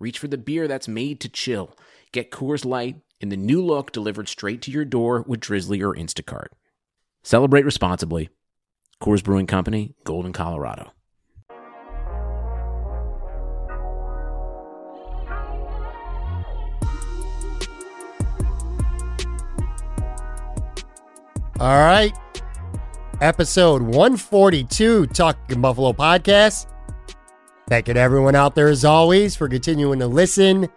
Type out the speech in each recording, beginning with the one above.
Reach for the beer that's made to chill. Get Coors Light in the new look delivered straight to your door with Drizly or Instacart. Celebrate responsibly. Coors Brewing Company, Golden, Colorado. All right. Episode 142 Talking Buffalo Podcast. Thanking everyone out there as always for continuing to listen,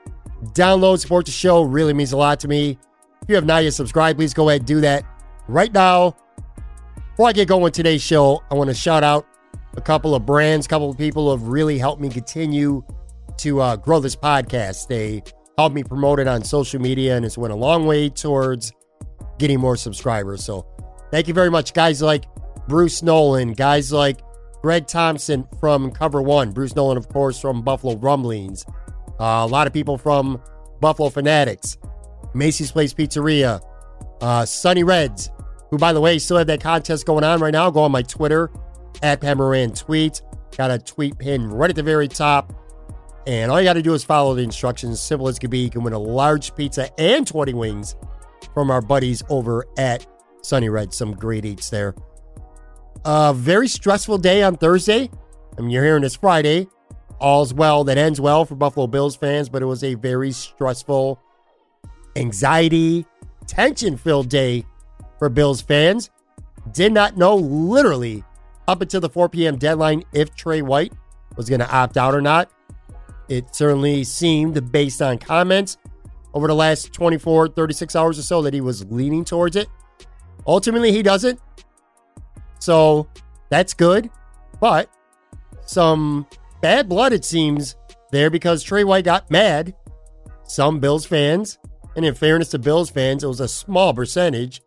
download, support the show. Really means a lot to me. If you have not yet subscribed, please go ahead and do that right now. Before I get going with today's show, I want to shout out a couple of brands, a couple of people who have really helped me continue to uh, grow this podcast. They helped me promote it on social media, and it's went a long way towards getting more subscribers. So thank you very much, guys like Bruce Nolan, guys like Greg Thompson from Cover One, Bruce Nolan, of course, from Buffalo Rumblings, uh, a lot of people from Buffalo Fanatics, Macy's Place Pizzeria, uh, Sunny Reds, who, by the way, still have that contest going on right now. Go on my Twitter at Pat Moran Tweet. Got a tweet pinned right at the very top. And all you got to do is follow the instructions. Simple as can be. You can win a large pizza and 20 wings from our buddies over at Sunny Red. Some great eats there. A very stressful day on Thursday. I mean, you're hearing this Friday. All's well that ends well for Buffalo Bills fans, but it was a very stressful, anxiety, tension filled day for Bills fans. Did not know literally up until the 4 p.m. deadline if Tre White was going to opt out or not. It certainly seemed, based on comments over the last 24, 36 hours or so, that he was leaning towards it. Ultimately, he doesn't. So that's good. But some bad blood, it seems, there because Tre White got mad. Some Bills fans, and in fairness to Bills fans, it was a small percentage,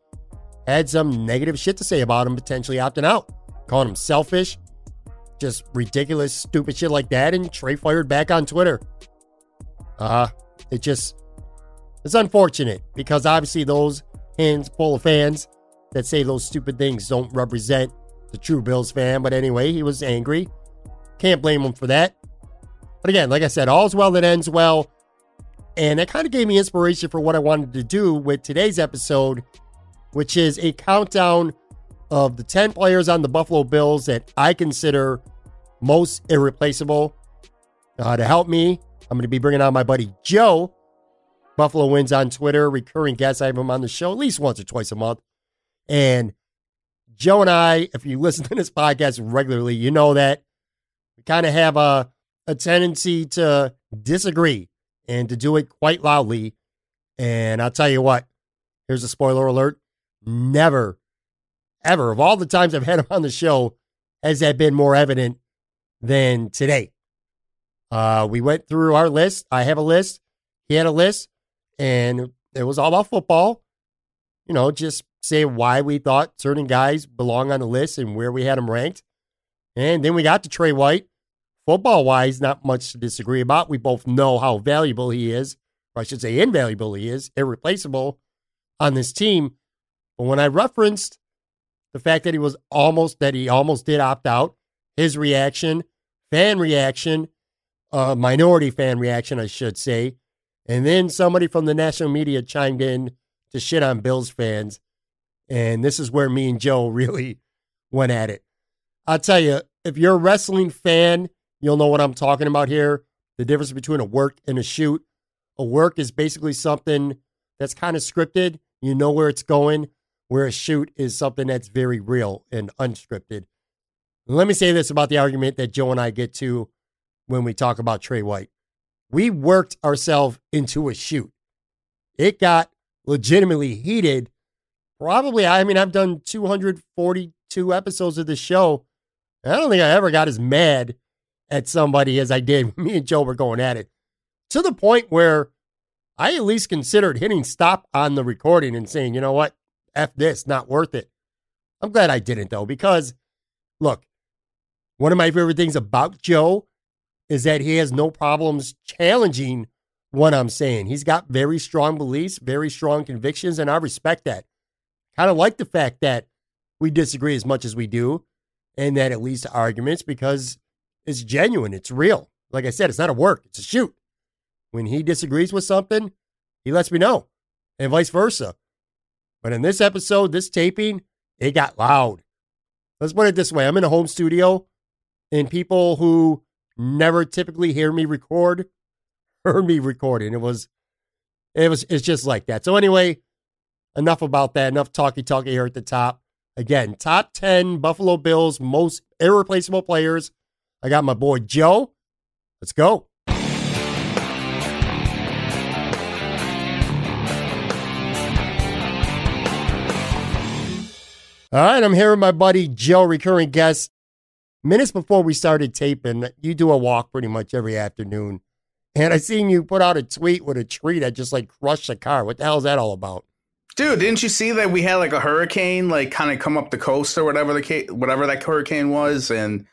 had some negative shit to say about him potentially opting out, calling him selfish, just ridiculous, stupid shit like that. And Tre fired back on Twitter. Uh, it just, it's unfortunate because obviously those hands full of fans that say those stupid things don't represent the true Bills fan. But anyway, he was angry. Can't blame him for that. But again, like I said, all's well that ends well. And that kind of gave me inspiration for what I wanted to do with today's episode, which is a countdown of the 10 players on the Buffalo Bills that I consider most irreplaceable. Uh, to help me, I'm going to be bringing on my buddy Joe. Buffalo Wins on Twitter, recurring guest. I have him on the show at least once or twice a month. And Joe and I, if you listen to this podcast regularly, you know that we kind of have a, a tendency to disagree and to do it quite loudly. And I'll tell you what, here's a spoiler alert. Never, ever, of all the times I've had him on the show, has that been more evident than today. Uh, we went through our list. I have a list. He had a list, and it was all about football. You know, just say why we thought certain guys belong on the list and where we had them ranked. And then we got to Tre White. Football wise, not much to disagree about. We both know how valuable he is, or I should say, invaluable he is, irreplaceable on this team. But when I referenced the fact that he was almost, that he almost did opt out, his reaction, fan reaction, uh, minority fan reaction, I should say, and then somebody from the national media chimed in to shit on Bills fans. And this is where me and Joe really went at it. I'll tell you, if you're a wrestling fan, you'll know what I'm talking about here. The difference between a work and a shoot. A work is basically something that's kind of scripted. You know where it's going, where a shoot is something that's very real and unscripted. Let me say this about the argument that Joe and I get to when we talk about Tre White. We worked ourselves into a shoot. It got legitimately heated probably, I mean, I've done 242 episodes of the show. I don't think I ever got as mad at somebody as I did. Me and Joe were going at it. to the point where I at least considered hitting stop on the recording and saying, you know what, F this, not worth it. I'm glad I didn't though, because look, one of my favorite things about Joe is that he has no problems challenging what I'm saying. He's got very strong beliefs, very strong convictions, and I respect that. Kind of like the fact that we disagree as much as we do and that it leads to arguments because it's genuine, it's real. Like I said, it's not a work, it's a shoot. When he disagrees with something, he lets me know, and vice versa. But in this episode, this taping, it got loud. Let's put it this way I'm in a home studio, and people who never typically hear me record heard me recording. It was, it was, it's just like that. So, anyway, enough about that. Enough talky talky here at the top. Again, top 10 Buffalo Bills most irreplaceable players. I got my boy Joe. Let's go. All right, I'm here with my buddy Joe, recurring guest. Minutes before we started taping, you do a walk pretty much every afternoon. And I seen you put out a tweet with a tree that just like crushed a car. What the hell is that all about? Dude, didn't you see that we had like a hurricane like kind of come up the coast or whatever the whatever that hurricane was and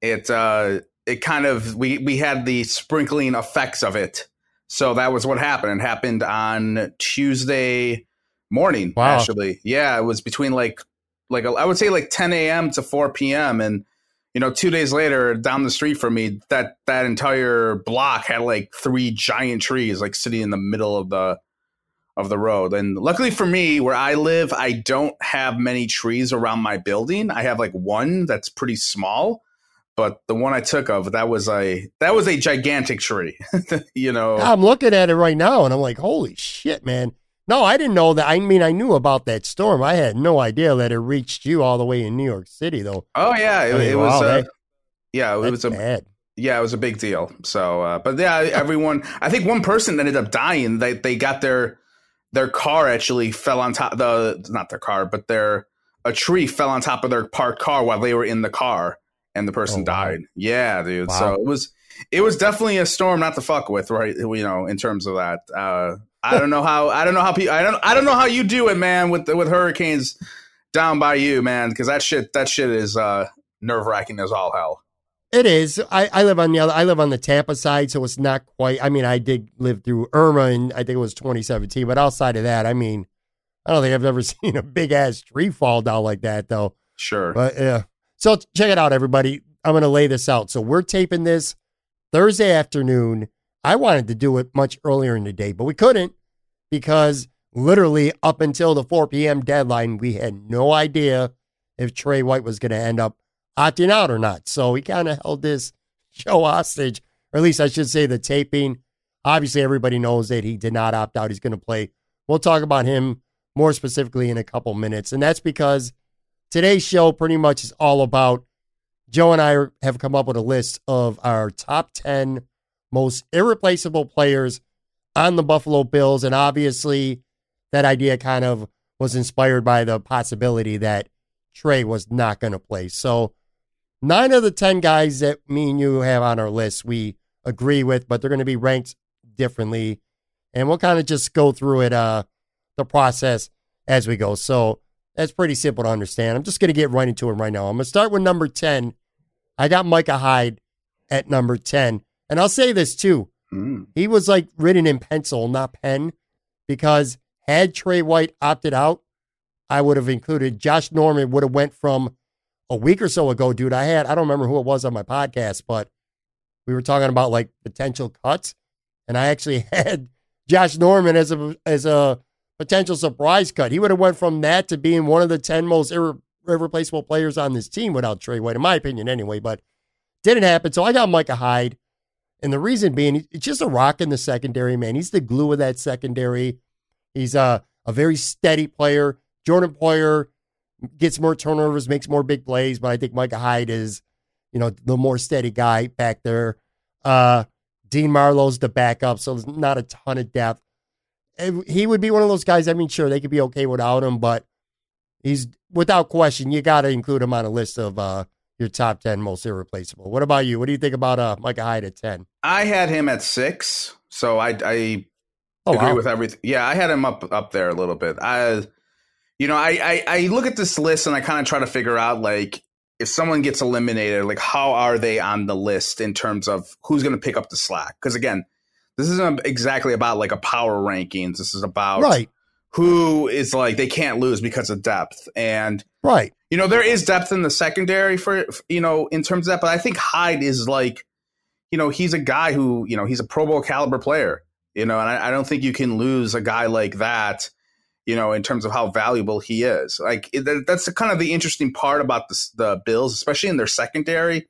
it uh it kind of we we had the sprinkling effects of it. So that was what happened. It happened on Tuesday morning wow. actually. Yeah, it was between like like I would say like 10 a.m. to 4 p.m. and you know, two days later, down the street from me, that that entire block had like three giant trees like sitting in the middle of the of the road. And luckily for me, where I live, I don't have many trees around my building. I have like one that's pretty small, but the one I took of that was a that was a gigantic tree. you know, I'm looking at it right now, and I'm like, holy shit, man! No, I didn't know that. I mean, I knew about that storm. I had no idea that it reached you all the way in New York City, though. Oh yeah, it, I mean, it was. Wow, uh, that, yeah, it was a bad. Yeah, it was a big deal. So, uh, but yeah, everyone. I think one person ended up dying. They they got their their car actually fell on top. The not their car, but their a tree fell on top of their parked car while they were in the car, and the person oh, died. Wow. Yeah, dude. Wow. So it was it was definitely a storm not to fuck with, right? You know, in terms of that. Uh, I don't know how I don't know how people I don't I don't know how you do it, man, with with hurricanes down by you, man, because that shit that shit is uh, nerve wracking as all hell. It is. I, I live on the other. I live on the Tampa side, so it's not quite. I mean, I did live through Irma, and I think it was 2017. But outside of that, I mean, I don't think I've ever seen a big ass tree fall down like that, though. Sure. But yeah. So check it out, everybody. I'm going to lay this out. So we're taping this Thursday afternoon. I wanted to do it much earlier in the day, but we couldn't because literally up until the 4 p.m. deadline, we had no idea if Tre White was going to end up opting out or not. So he kind of held this show hostage, or at least I should say the taping. Obviously, everybody knows that he did not opt out. He's going to play. We'll talk about him more specifically in a couple minutes. And that's because today's show pretty much is all about Joe and I have come up with a list of our top 10 most irreplaceable players on the Buffalo Bills. And obviously, that idea kind of was inspired by the possibility that Tre was not going to play. So, nine of the 10 guys that me and you have on our list, we agree with, but they're going to be ranked differently. And we'll kind of just go through it, uh, the process as we go. So, that's pretty simple to understand. I'm just going to get right into it right now. I'm going to start with number 10 I got Micah Hyde at number 10. And I'll say this too. Mm. He was like written in pencil, not pen, because had Tre White opted out, I would have included Josh Norman would have went from a week or so ago, dude. I had I don't remember who it was on my podcast, but we were talking about like potential cuts, and I actually had Josh Norman as a as a potential surprise cut. He would have went from that to being one of the ten most irre- irreplaceable players on this team without Tre White, in my opinion, anyway. But didn't happen. So I got Micah Hyde. And the reason being, it's just a rock in the secondary, man. He's the glue of that secondary. He's a, a very steady player. Jordan Poyer gets more turnovers, makes more big plays, but I think Micah Hyde is, you know, the more steady guy back there. Uh, Dean Marlowe's the backup, so there's not a ton of depth. He would be one of those guys. I mean, sure, they could be okay without him, but he's without question, you got to include him on a list of uh, your top 10 most irreplaceable. What about you? What do you think about uh, Micah Hyde at 10? I had him at six. So I I Oh, agree wow. with everything. Yeah, I had him up up there a little bit. I, you know, I I, I look at this list and I kind of try to figure out like if someone gets eliminated, like how are they on the list in terms of who's going to pick up the slack? Because again, this isn't exactly about like a power rankings. This is about Right. who is like they can't lose because of depth and Right. you know there is depth in the secondary for you know in terms of that but i think hyde is like you know he's a guy who you know he's a pro bowl caliber player you know and i, I don't think you can lose a guy like that you know in terms of how valuable he is. Like it, that's the, kind of the interesting part about the, the bills especially in their secondary.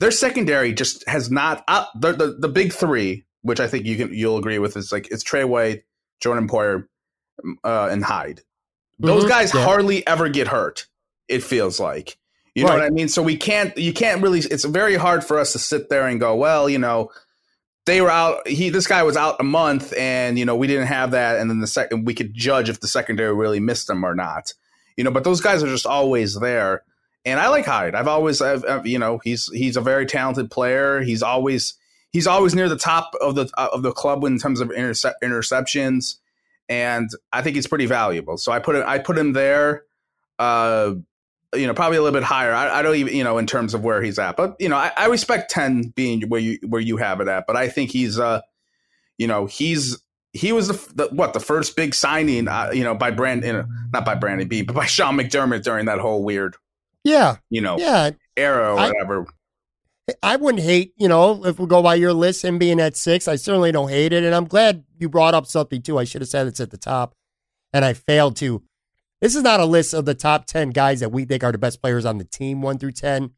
Their secondary just has not uh, the, the the big three which i think you can you'll agree with is like it's tre white jordan poyer uh, and hyde. Those Mhm. guys Yeah. hardly ever get hurt it feels like. You know what i mean? So we can't you can't really it's very hard for us to sit there and go well you know they were out he this guy was out a month and you know we didn't have that. And then the second we could judge if the secondary really missed him or not you know but those guys are just always there. And i like hyde. I've always I've, I've- you know he's he's a very talented player. He's always he's always near the top of the of the club in terms of intercep- interceptions. And i think he's pretty valuable. So i put it i put him there. Uh you know probably a little bit higher I, I don't even you know in terms of where he's at but you know I, I respect 10 being where you where you have it at but i think he's uh you know he's he was the, the what the first big signing uh, you know by brand you know, not by brandon b but by sean mcdermott during that whole weird Yeah. you know Yeah. era or I- whatever I wouldn't hate, you know, if we go by your list, him being at six, I certainly don't hate it. And I'm glad you brought up something too. I should have said it's at the top and I failed to. This is not a list of the top 10 guys that we think are the best players on the team, one through 10.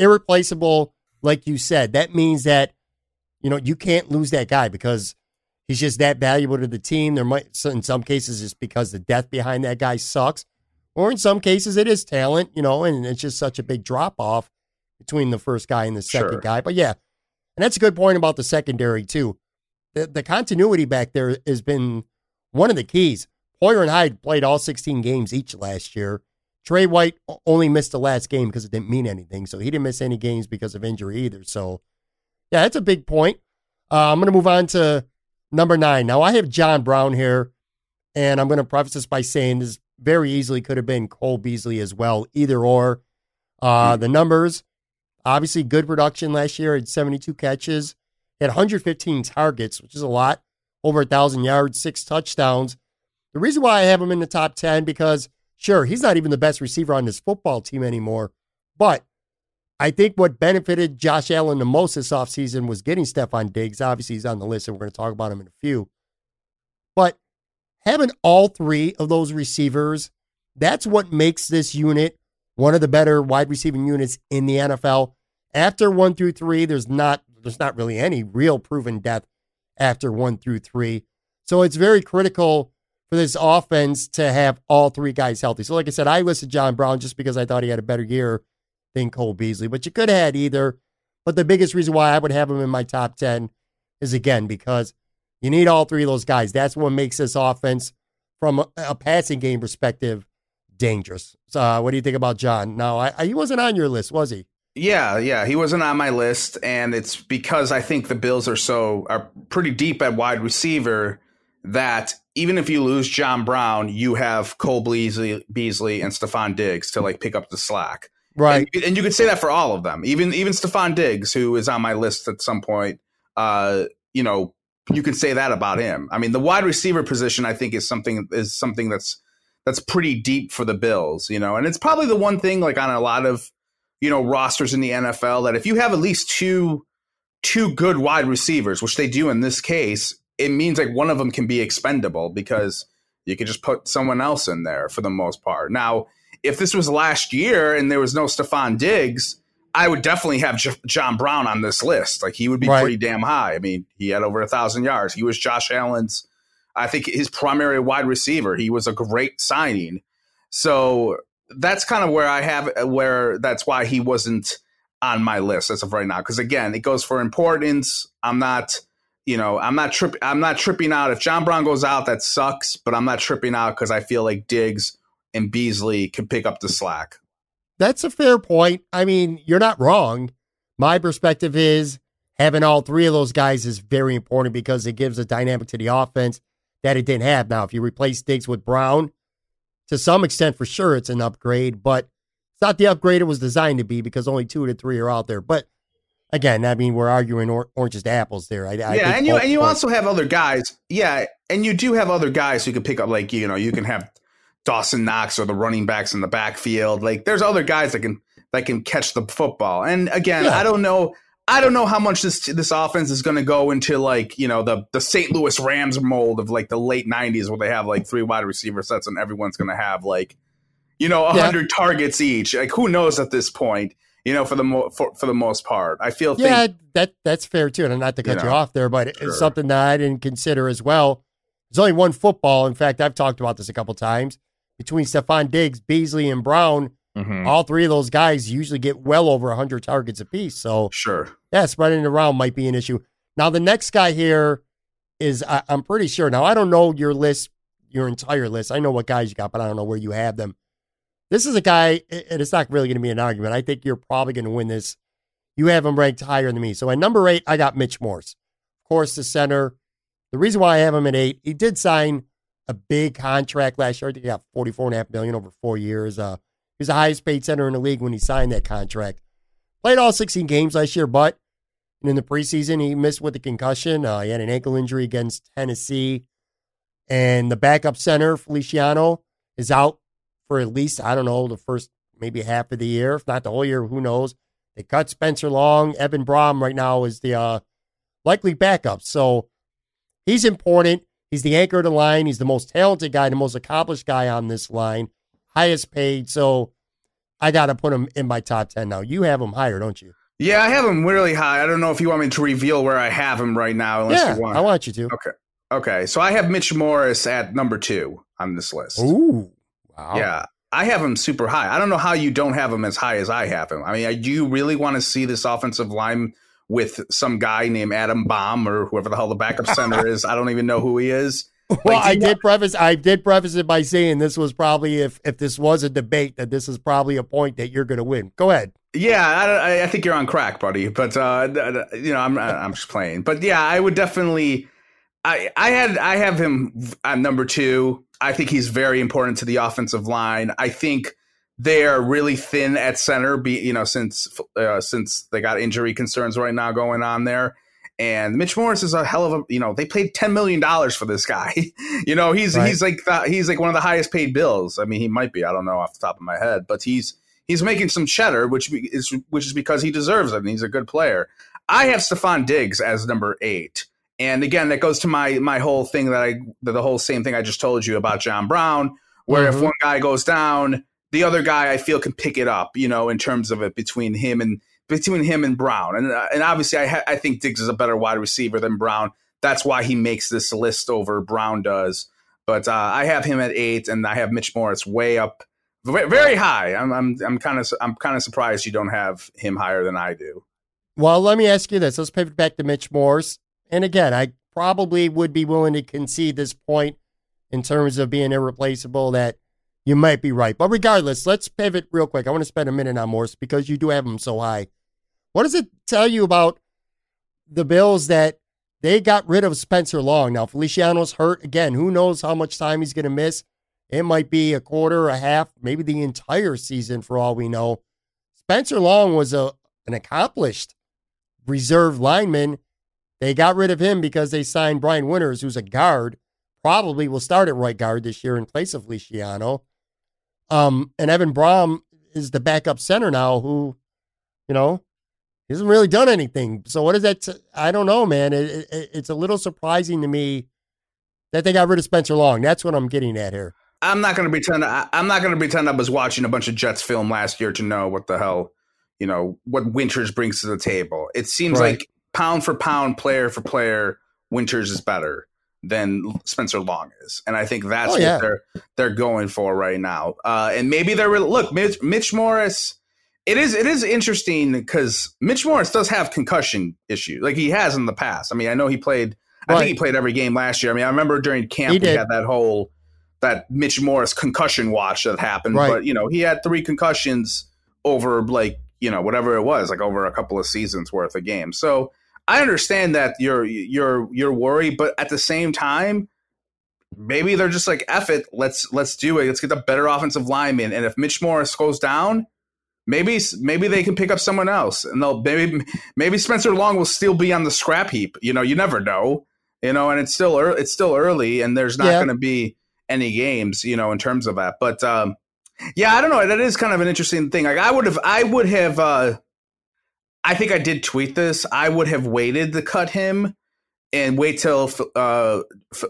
Irreplaceable, like you said. That means that, you know, you can't lose that guy because he's just that valuable to the team. There might, in some cases, it's because the death behind that guy sucks. Or in some cases, it is talent, you know, and it's just such a big drop off between the first guy and the second Sure. guy. But yeah, and that's a good point about the secondary too. The, the continuity back there has been one of the keys. Poyer and Hyde played all 16 games each last year. Tre White only missed the last game because it didn't mean anything, so he didn't miss any games because of injury either. So, yeah, that's a big point. Uh, I'm going to move on to number nine. Now, I have John Brown here, and I'm going to preface this by saying this very easily could have been Cole Beasley as well, either or. Uh, The numbers, obviously, good production last year. Had 72 catches, had 115 targets, which is a lot, over a thousand yards, six touchdowns. The reason why I have him in the top 10 because sure, he's not even the best receiver on this football team anymore, but I think what benefited Josh Allen the most this offseason was getting Stefon Diggs. Obviously, he's on the list, and we're going to talk about him in a few. But having all three of those receivers, that's what makes this unit one of the better wide receiving units in the NFL. After one through three, there's not there's not really any real proven depth after one through three. So it's very critical for this offense to have all three guys healthy. So, like I said, I listed John Brown just because I thought he had a better year than Cole Beasley, but you could have had either. But the biggest reason why I would have him in my top 10 is again because you need all three of those guys. That's what makes this offense, from a, a passing game perspective, dangerous. So, uh, what do you think about John? No, I, I, he wasn't on your list, was he? Yeah, yeah, he wasn't on my list, and it's because I think the Bills are so are pretty deep at wide receiver that even if you lose John Brown, you have Cole Beasley, Beasley and Stefon Diggs to like pick up the slack. Right. And, and you could say that for all of them. Even even Stefon Diggs, who is on my list at some point, uh, you know, you can say that about him. I mean, the wide receiver position, I think, is something is something that's that's pretty deep for the Bills, you know, and it's probably the one thing like on a lot of you know rosters in the NFL that if you have at least two two good wide receivers, which they do in this case, it means like one of them can be expendable because you could just put someone else in there for the most part. Now, if this was last year and there was no Stefon Diggs, I would definitely have J- John Brown on this list. Like he would be Right. pretty damn high. I mean, he had over a thousand yards. He was Josh Allen's, I think, his primary wide receiver. He was a great signing. So that's kind of where I have uh, where that's why he wasn't on my list as of right now. Because again, it goes for importance. I'm not, you know, I'm not tripping. I'm not tripping out if John Brown goes out. That sucks, but I'm not tripping out because I feel like Diggs and Beasley can pick up the slack. That's a fair point. I mean, you're not wrong. My perspective is having all three of those guys is very important because it gives a dynamic to the offense that it didn't have. Now, if you replace Diggs with Brown, to some extent, for sure, it's an upgrade, but it's not the upgrade it was designed to be because only two to three are out there. But again, I mean, we're arguing or- oranges to apples there. I, I yeah, and you and you also have other guys. Yeah, and you do have other guys who can pick up. Like you know, you can have Dawson Knox or the running backs in the backfield. Like there's other guys that can that can catch the football. And again, yeah. I don't know. I don't know how much this this offense is going to go into like you know the the St. Louis Rams mold of like the late '90s where they have like three wide receiver sets and everyone's going to have like you know hundred yeah. targets each. Like who knows at this point? You know, for the mo- for, for the most part, I feel yeah think, that that's fair too. And not to cut you, know, you off there, but sure. it's something that I didn't consider as well. There's only one football. In fact, I've talked about this a couple times between Stefon Diggs, Beasley, and Brown. Mm-hmm. All three of those guys usually get well over 100 targets apiece. So, sure. Yeah, spreading it around might be an issue. Now, the next guy here is, I, I'm pretty sure. Now, I don't know your list, your entire list. I know what guys you got, but I don't know where you have them. This is a guy, and it's not really going to be an argument. I think you're probably going to win this. You have him ranked higher than me. So at number eight, I got Mitch Morse. Of course, the center. The reason why I have him at eight, he did sign a big contract last year. I think he got forty-four and a half million over four years. Uh, he was the highest paid center in the league when he signed that contract. Played all 16 games last year, but in the preseason, he missed with a concussion. Uh, he had an ankle injury against Tennessee. And the backup center, Feliciano, is out for at least, I don't know, the first maybe half of the year, if not the whole year, who knows. They cut Spencer Long. Evan Brom right now is the uh, likely backup. So he's important. He's the anchor of the line. He's the most talented guy, the most accomplished guy on this line, highest paid. So I got to put him in my top 10 now. You have him higher, don't you? Yeah, I have him really high. I don't know if you want me to reveal where I have him right now. Unless yeah, you want. I want you to. Okay. Okay. So I have Mitch Morris at number two on this list. Ooh. Wow. Yeah. I have him super high. I don't know how you don't have him as high as I have him. I mean, do you really want to see this offensive line with some guy named Adam Bomb or whoever the hell the backup center is. I don't even know who he is. Well, like, I did preface I did preface it by saying this was probably if if this was a debate that this is probably a point that you're going to win. Go ahead. Yeah, I, I, think you're on crack, buddy. But uh, you know, I'm I'm just playing. But yeah, I would definitely. I I had I have him at number two. I think he's very important to the offensive line. I think they are really thin at center. Be you know since uh, since they got injury concerns right now going on there. And Mitch Morris is a hell of a you know they paid ten million dollars for this guy. you know he's right. he's like the, he's like one of the highest paid bills. I mean he might be I don't know off the top of my head, but he's he's making some cheddar, which is which is because he deserves it and he's a good player. I have Stefon Diggs as number eight. And again, that goes to my my whole thing that I the whole same thing I just told you about John Brown, where mm-hmm. if one guy goes down, the other guy I feel can pick it up, you know, in terms of it between him and between him and Brown. And uh, and obviously I ha- I think Diggs is a better wide receiver than Brown. That's why he makes this list over Brown does. But uh, I have him at eight, and I have Mitch Morris way up, very high. I'm I'm I'm kind of I'm kind of surprised you don't have him higher than I do. Well, let me ask you this. Let's pivot back to Mitch Morse. And again, I probably would be willing to concede this point in terms of being irreplaceable. That you might be right. But regardless, let's pivot real quick. I want to spend a minute on Morse because you do have him so high. What does it tell you about the Bills that they got rid of Spencer Long? Now, Feliciano's hurt. Again, who knows how much time he's going to miss? It might be a quarter, a half, maybe the entire season for all we know. Spencer Long was a an accomplished reserve lineman. They got rid of him because they signed Brian Winters, who's a guard, probably will start at right guard this year in place of Feliciano. Um, and Evan Brohm is the backup center now, who, you know, hasn't really done anything. So what is that? T- I don't know, man. It, it, it's a little surprising to me that they got rid of Spencer Long. That's what I'm getting at here. I'm not going to pretend. I, I'm not going to pretend I was watching a bunch of Jets film last year to know what the hell, you know, what Winters brings to the table. It seems right. like pound for pound, player for player, Winters is better than Spencer Long is, and I think that's oh, yeah. what they're they're going for right now. Uh, and maybe they're look Mitch, Mitch Morse. It is it is interesting because Mitch Morris does have concussion issues, like he has in the past. I mean, I know he played. Right. I think he played every game last year. I mean, I remember during camp he we had that whole that Mitch Morris concussion watch that happened. Right. But you know, he had three concussions over like you know whatever it was, like over a couple of seasons worth of games. So I understand that you're you're you're worried, but at the same time, maybe they're just like, "F it, let's let's do it. Let's get the better offensive lineman." And if Mitch Morris goes down, maybe maybe they can pick up someone else, and they'll maybe maybe Spencer Long will still be on the scrap heap. You know, you never know. You know, and it's still early, it's still early, and there's not Yeah. going to be any games. You know, in terms of that, but um, yeah, I don't know. That is kind of an interesting thing. Like I would have, I would have. uh I think I did tweet this. I would have waited to cut him and wait till uh,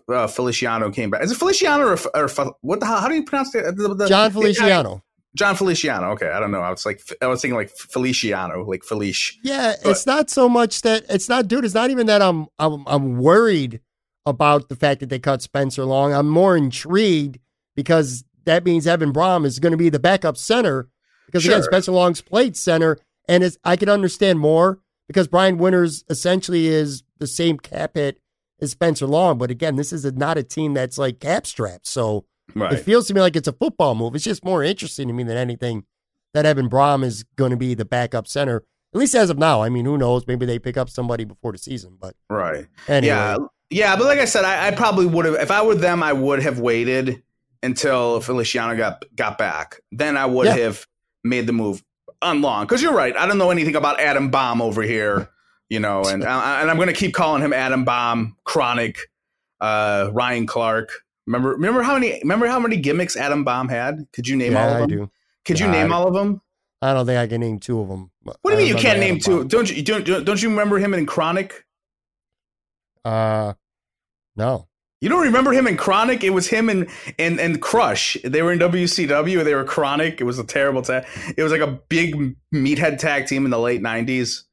uh, Feliciano came back. Is it Feliciano or, or what the hell? How do you pronounce it? The, the, John Feliciano. Jon Feliciano. Okay, I don't know. I was like, I was thinking like Feliciano, like Felice. Yeah, it's not so much that it's not, dude. It's not even that I'm I'm I'm worried about the fact that they cut Spencer Long. I'm more intrigued because that means Evan Brom is going to be the backup center because again, Sure. Spencer Long's played center, and it's, I can understand more because Brian Winters essentially is the same cap hit as Spencer Long. But again, this is a, not a team that's like cap strapped, so Right. it feels to me like it's a football move. It's just more interesting to me than anything that Evan Brom is going to be the backup center, at least as of now. I mean, who knows? Maybe they pick up somebody before the season. But right. anyway, Yeah. Yeah. But like I said, I, I probably would have, if I were them, I would have waited until Feliciano got, got back. Then I would Yeah. have made the move on long. Cause you're right. I don't know anything about Adam Bomb over here, you know, and, I- and I'm going to keep calling him Adam Bomb, Kronik, uh, Ryan Clark. Remember, remember how many, remember how many gimmicks Adam Bomb had? Could you name all yeah, of I them? do. Could you Yeah, name I- all of them? I don't think I can name two of them. What do you mean you can't name two? Don't you don't, don't don't you remember him in Kronik? Uh, no. You don't remember him in Kronik? It was him and and and Crush. They were in WCW. They were Kronik. It was a terrible tag. It was like a big meathead tag team in the late nineties.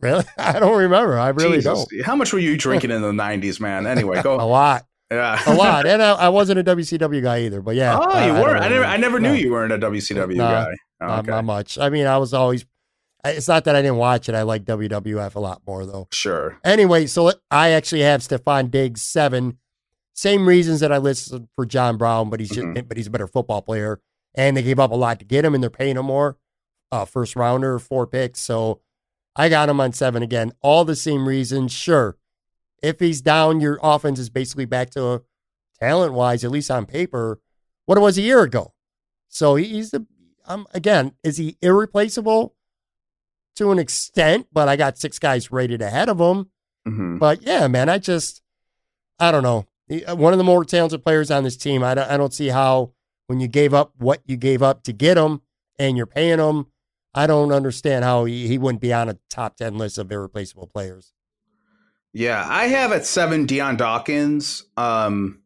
Really? I don't remember. I really don't. How much were you drinking in the nineties, man? Anyway, go A lot. Yeah. A lot. And I, I wasn't a WCW guy either. But yeah. Oh, I- you I were. don't I never. I never knew No. you weren't a WCW No, guy. Oh, Not, okay. not much. I mean, I was always. It's not that I didn't watch it. I like WWF a lot more though. Sure. Anyway, so I actually have Stefon Diggs seven. Same reasons that I listed for John Brown, but he's just, Mhm. but he's a better football player, and they gave up a lot to get him, and they're paying him more. Uh, first rounder, four picks, so I got him on seven again. All the same reasons. Sure, if he's down, your offense is basically back to talent wise, at least on paper, what it was a year ago. So he's the. Um, again, is he irreplaceable to an extent? But I got six guys rated ahead of him. hmm But yeah, man, I just, I don't know. Uh, One of the more talented players on this team. I don't, I don't see how when you gave up what you gave up to get him and you're paying him, I don't understand how he, he wouldn't be on a top 10 list of irreplaceable players. Yeah, I have at seven Dion Dawkins. Um,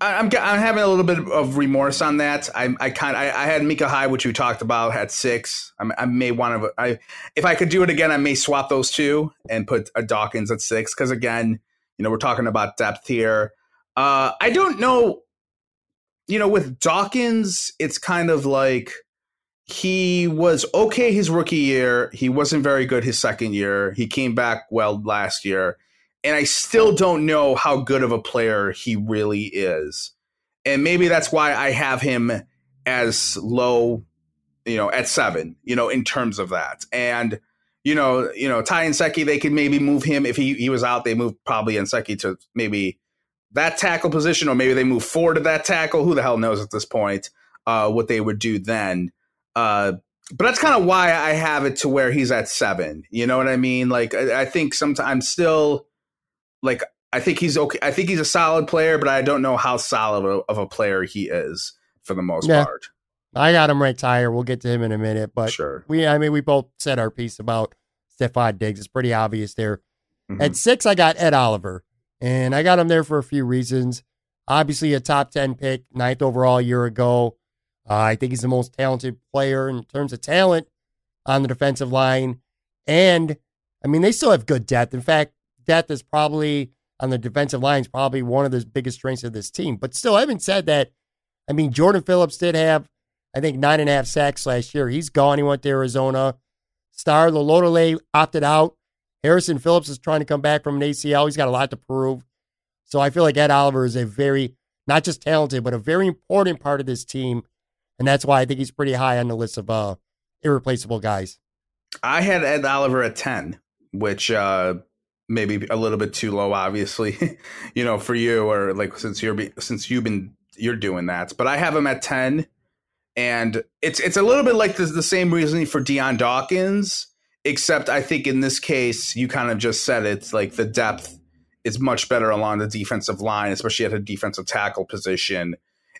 I, I'm I'm having a little bit of remorse on that. I I kind I, I had Micah Hyde, which we talked about, at six. I, I may want to. I if I could do it again, I may swap those two and put a Dawkins at six because again, you know, we're talking about depth here. Uh, I don't know. You know, with Dawkins, it's kind of like he was okay his rookie year. He wasn't very good his second year. He came back well last year and I still don't know how good of a player he really is. And maybe that's why I have him as low, you know, at seven, you know, in terms of that. And, you know, you know, Ty Nsekhe, they could maybe move him if he, he was out, they move probably Seki to maybe that tackle position, or maybe they move forward to that tackle. Who the hell knows at this point uh, what they would do then. Uh, but that's kind of why I have it to where he's at seven. You know what I mean? Like, I, I think sometimes still like I think he's okay. I think he's a solid player, but I don't know how solid of a- player he is for the most Yeah. part. I got him ranked higher. We'll get to him in a minute. But sure. we, I mean, we both said our piece about Stefon Diggs. It's pretty obvious there. Mhm. At six, I got Ed Oliver, and I got him there for a few reasons. Obviously, a top 10 pick, ninth overall year ago. Uh, I think he's the most talented player in terms of talent on the defensive line. And, I mean, they still have good depth. In fact, depth is probably on the defensive line is probably one of the biggest strengths of this team. But still, having said that, I mean, Jordan Phillips did have, I think, nine and a half sacks last year. He's gone. He went to Arizona. Star Lotulelei opted out. Harrison Phillips is trying to come back from an ACL. He's got a lot to prove. So I feel like Ed Oliver is a very, not just talented, but a very important part of this team. And that's why I think he's pretty high on the list of uh, irreplaceable guys. I had Ed Oliver at ten, which uh, maybe a little bit too low, obviously, you know, for you or like since you're since you've been you're doing that. But I have him at ten, and it's it's a little bit like the, the same reasoning for Dion Dawkins, except I think in this case you kind of just said it's like the depth is much better along the defensive line, especially at a defensive tackle position.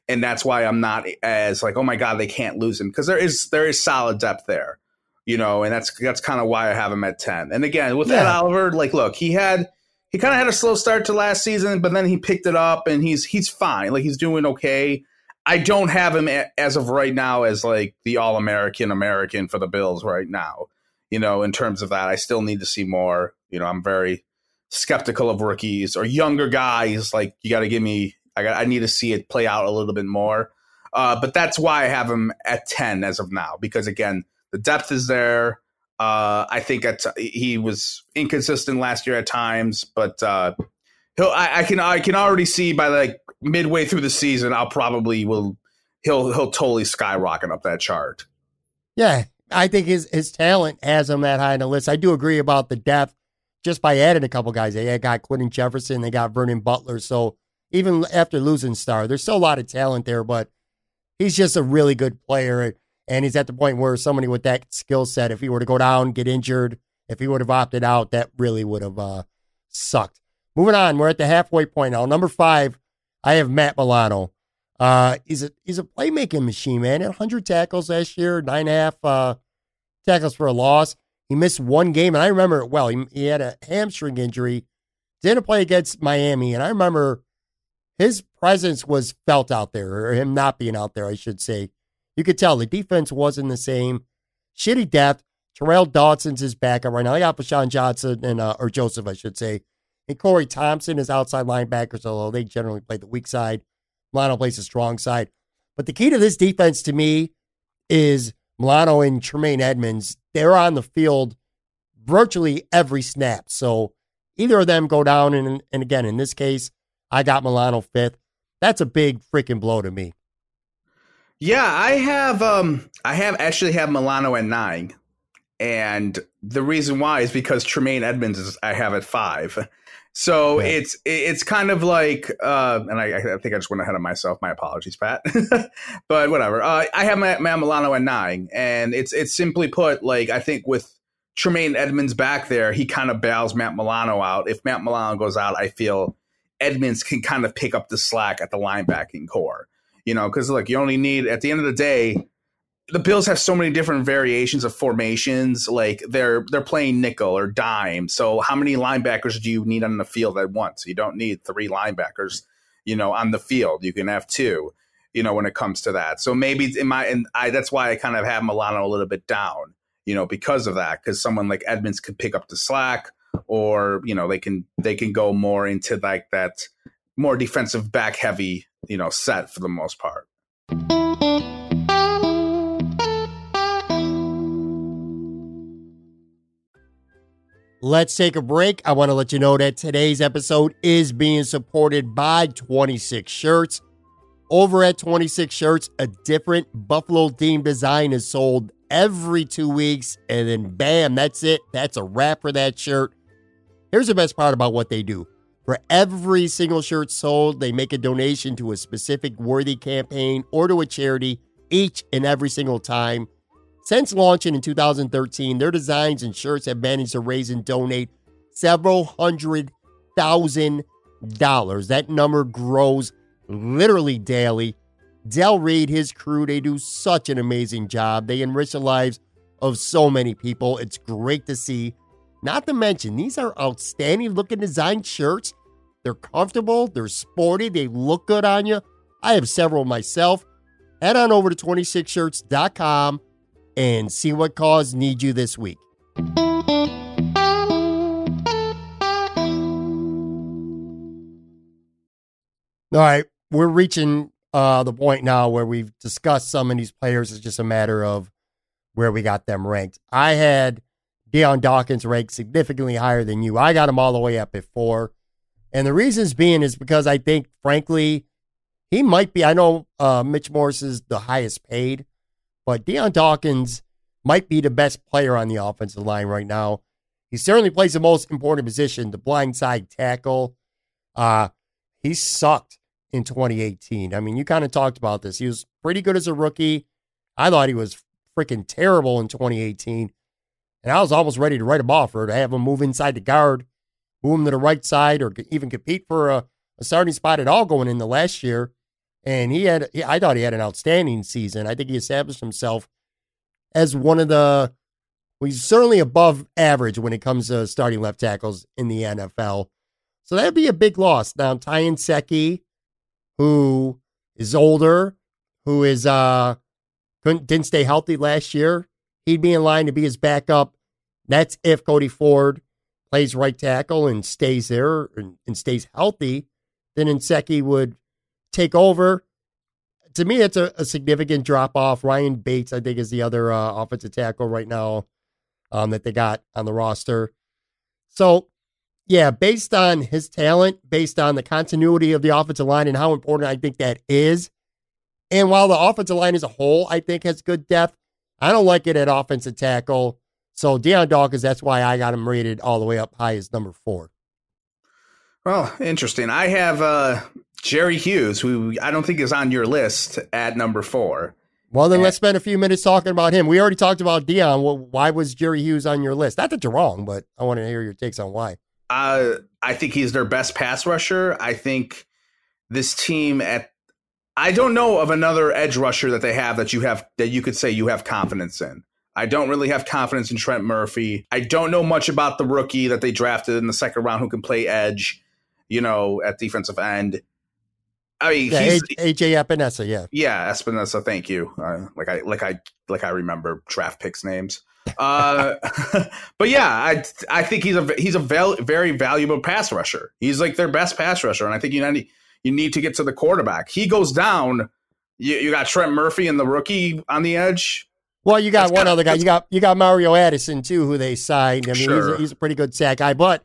And that's why I'm not as like, oh my god, they can't lose him because there is there is solid depth there you know, and that's that's kind of why I have him at ten. And again, with yeah. Ed Oliver, like, look, he had he kind of had a slow start to last season, but then he picked it up, and he's he's fine, like he's doing okay. I don't have him as of right now as like the All American American for the Bills right now. You know, in terms of that, I still need to see more. You know, I'm very skeptical of rookies or younger guys. Like, you got to give me. I got. I need to see it play out a little bit more. Uh, but that's why I have him at ten as of now, because again, the depth is there. Uh, I think at, he was inconsistent last year at times, but uh, he'll. I, I, can I can already see by like midway through the season, I'll probably will he'll he'll totally skyrocket up that chart. Yeah, I think his his talent has him that high on the list. I do agree about the depth. Just by adding a couple guys, they got Quinton Jefferson, they got Vernon Butler. So even after losing Star, there's still a lot of talent there, but he's just a really good player. And he's at the point where somebody with that skill set, if he were to go down, get injured, if he would have opted out, that really would have uh, sucked. Moving on, we're at the halfway point now. Number five, I have Matt Milano. Uh, he's a he's a playmaking machine, man. 100 tackles last year, nine and a half uh, tackles for a loss. He missed one game, and I remember it well. He, he had a hamstring injury, didn't play against Miami, and I remember his presence was felt out there, or him not being out there, I should say. You could tell the defense wasn't the same. Shitty depth. Tyrel Dodson's his backup right now. They got Paschon Johnson and uh, or Joseph, I should say. And Corey Thompson is outside linebackers, although they generally play the weak side. Lionel plays the strong side. But the key to this defense to me is Milano and Tremaine Edmunds, they're on the field virtually every snap. So either of them go down. And, and again, in this case, I got Milano fifth. That's a big freaking blow to me. Yeah, I have um I have actually have Milano at nine. And the reason why is because Tremaine Edmunds is I have at five. So yeah. it's it's kind of like, uh, and I, I, think I just went ahead of myself. My apologies, Pat. but whatever. Uh, I have my, my Milano at nine, and it's it's simply put, like I think with Tremaine Edmunds back there, he kind of bails Matt Milano out. If Matt Milano goes out, I feel Edmunds can kind of pick up the slack at the linebacking core. You know, because look, you only need at the end of the day, the Bills have so many different variations of formations. Like they're they're playing nickel or dime. So how many linebackers do you need on the field at once? You don't need three linebackers, you know, on the field. You can have two, you know, when it comes to that. So maybe in my and I that's why I kind of have Milano a little bit down, you know, because of that. Because someone like Edmunds could pick up the slack, or you know, they can they can go more into like that more defensive back heavy you know, set for the most part. Let's take a break. I want to let you know that today's episode is being supported by 26 Shirts. Over at 26 Shirts, a different Buffalo themed design is sold every two weeks, and then bam, that's it. That's a wrap for that shirt. Here's the best part about what they do for every single shirt sold, they make a donation to a specific worthy campaign or to a charity each and every single time. Since launching in 2013, their designs and shirts have managed to raise and donate several hundred thousand dollars. That number grows literally daily. Del Reid, his crew, they do such an amazing job. They enrich the lives of so many people. It's great to see. Not to mention, these are outstanding looking design shirts. They're comfortable, they're sporty, they look good on you. I have several myself. Head on over to 26shirts.com and see what cause needs you this week. All right, we're reaching uh, the point now where we've discussed some of these players. It's just a matter of where we got them ranked. I had Dion Dawkins ranked significantly higher than you. I got him all the way up at four. And the reasons being is because I think, frankly, he might be. I know uh, Mitch Morris is the highest paid, but Dion Dawkins might be the best player on the offensive line right now. he certainly plays the most important position, the blindside tackle. Uh, he sucked in 2018. I mean, you kind of talked about this. He was pretty good as a rookie. I thought he was freaking terrible in 2018. And I was almost ready to write him off or to have him move inside the guard, move him to the right side, or even compete for a, a starting spot at all going into last year. And he had, I thought he had an outstanding season. I think he established himself as one of the, well, he's certainly above average when it comes to starting left tackles in the NFL. So that'd be a big loss. Now, Ty Nsekhe, who is older, who is, uh, couldn't, didn't stay healthy last year, he'd be in line to be his backup. That's if Cody Ford plays right tackle and stays there and, and stays healthy. Then Nsekhe would take over. To me, it's a, a significant drop off. Ryan Bates, I think, is the other uh, offensive tackle right now um, that they got on the roster. So, yeah, based on his talent, based on the continuity of the offensive line and how important I think that is, and while the offensive line as a whole, I think, has good depth, I don't like it at offensive tackle. So Dion Dawkins, that's why I got him rated all the way up high as number four. Well, interesting. I have uh, Jerry Hughes, who I don't think is on your list at number four. Well, then and, let's spend a few minutes talking about him. We already talked about Dion. Well, why was Jerry Hughes on your list? Not that you're wrong, but I want to hear your takes on why. Uh, I think he's their best pass rusher. I think this team at I don't know of another edge rusher that they have that you have that you could say you have confidence in. I don't really have confidence in Trent Murphy. I don't know much about the rookie that they drafted in the second round who can play edge, you know, at defensive end. I mean, yeah, he's, AJ Epenesa, yeah, yeah, Epenesa. Thank you. Uh, like I, like I, like I remember draft picks names. Uh, but yeah, I, I think he's a he's a val- very valuable pass rusher. He's like their best pass rusher, and I think you need you need to get to the quarterback. He goes down. You, you got Trent Murphy and the rookie on the edge. Well, you got That's one other guy. You got you got Mario Addison too, who they signed. I mean, sure. he's, a, he's a pretty good sack guy. But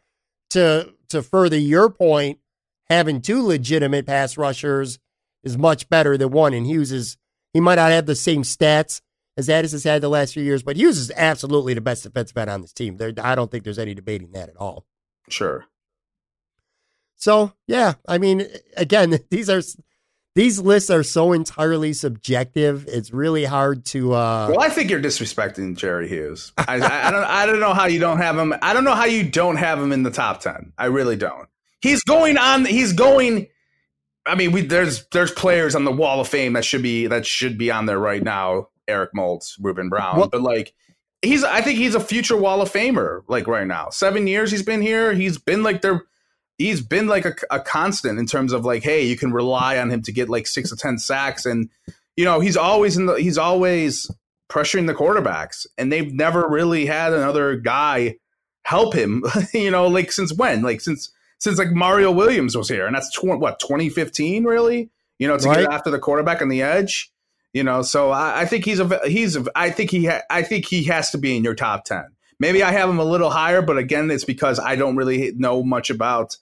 to to further your point, having two legitimate pass rushers is much better than one. And Hughes is he might not have the same stats as Addis has had the last few years, but Hughes is absolutely the best defensive end on this team. There, I don't think there's any debating that at all. Sure. So yeah, I mean, again, these are these lists are so entirely subjective. It's really hard to. Uh... Well, I think you're disrespecting Jerry Hughes. I, I, I, don't. I don't know how you don't have him. I don't know how you don't have him in the top ten. I really don't. He's going on. He's going. I mean, we, there's there's players on the Wall of Fame that should be that should be on there right now. Eric Moulds, Ruben Brown, well, but like he's. I think he's a future Wall of Famer. Like right now, seven years he's been here. He's been like their he's been like a, a, constant in terms of like, hey, you can rely on him to get like six or ten sacks, and you know he's always in the he's always pressuring the quarterbacks, and they've never really had another guy help him. you know, like since when? Like since since like Mario Williams was here, and that's tw- what 2015, really. You know, to right. get after the quarterback on the edge. You know, so I, I think he's a he's a, I think he ha- I think he has to be in your top ten. Maybe I have him a little higher, but again, it's because I don't really know much about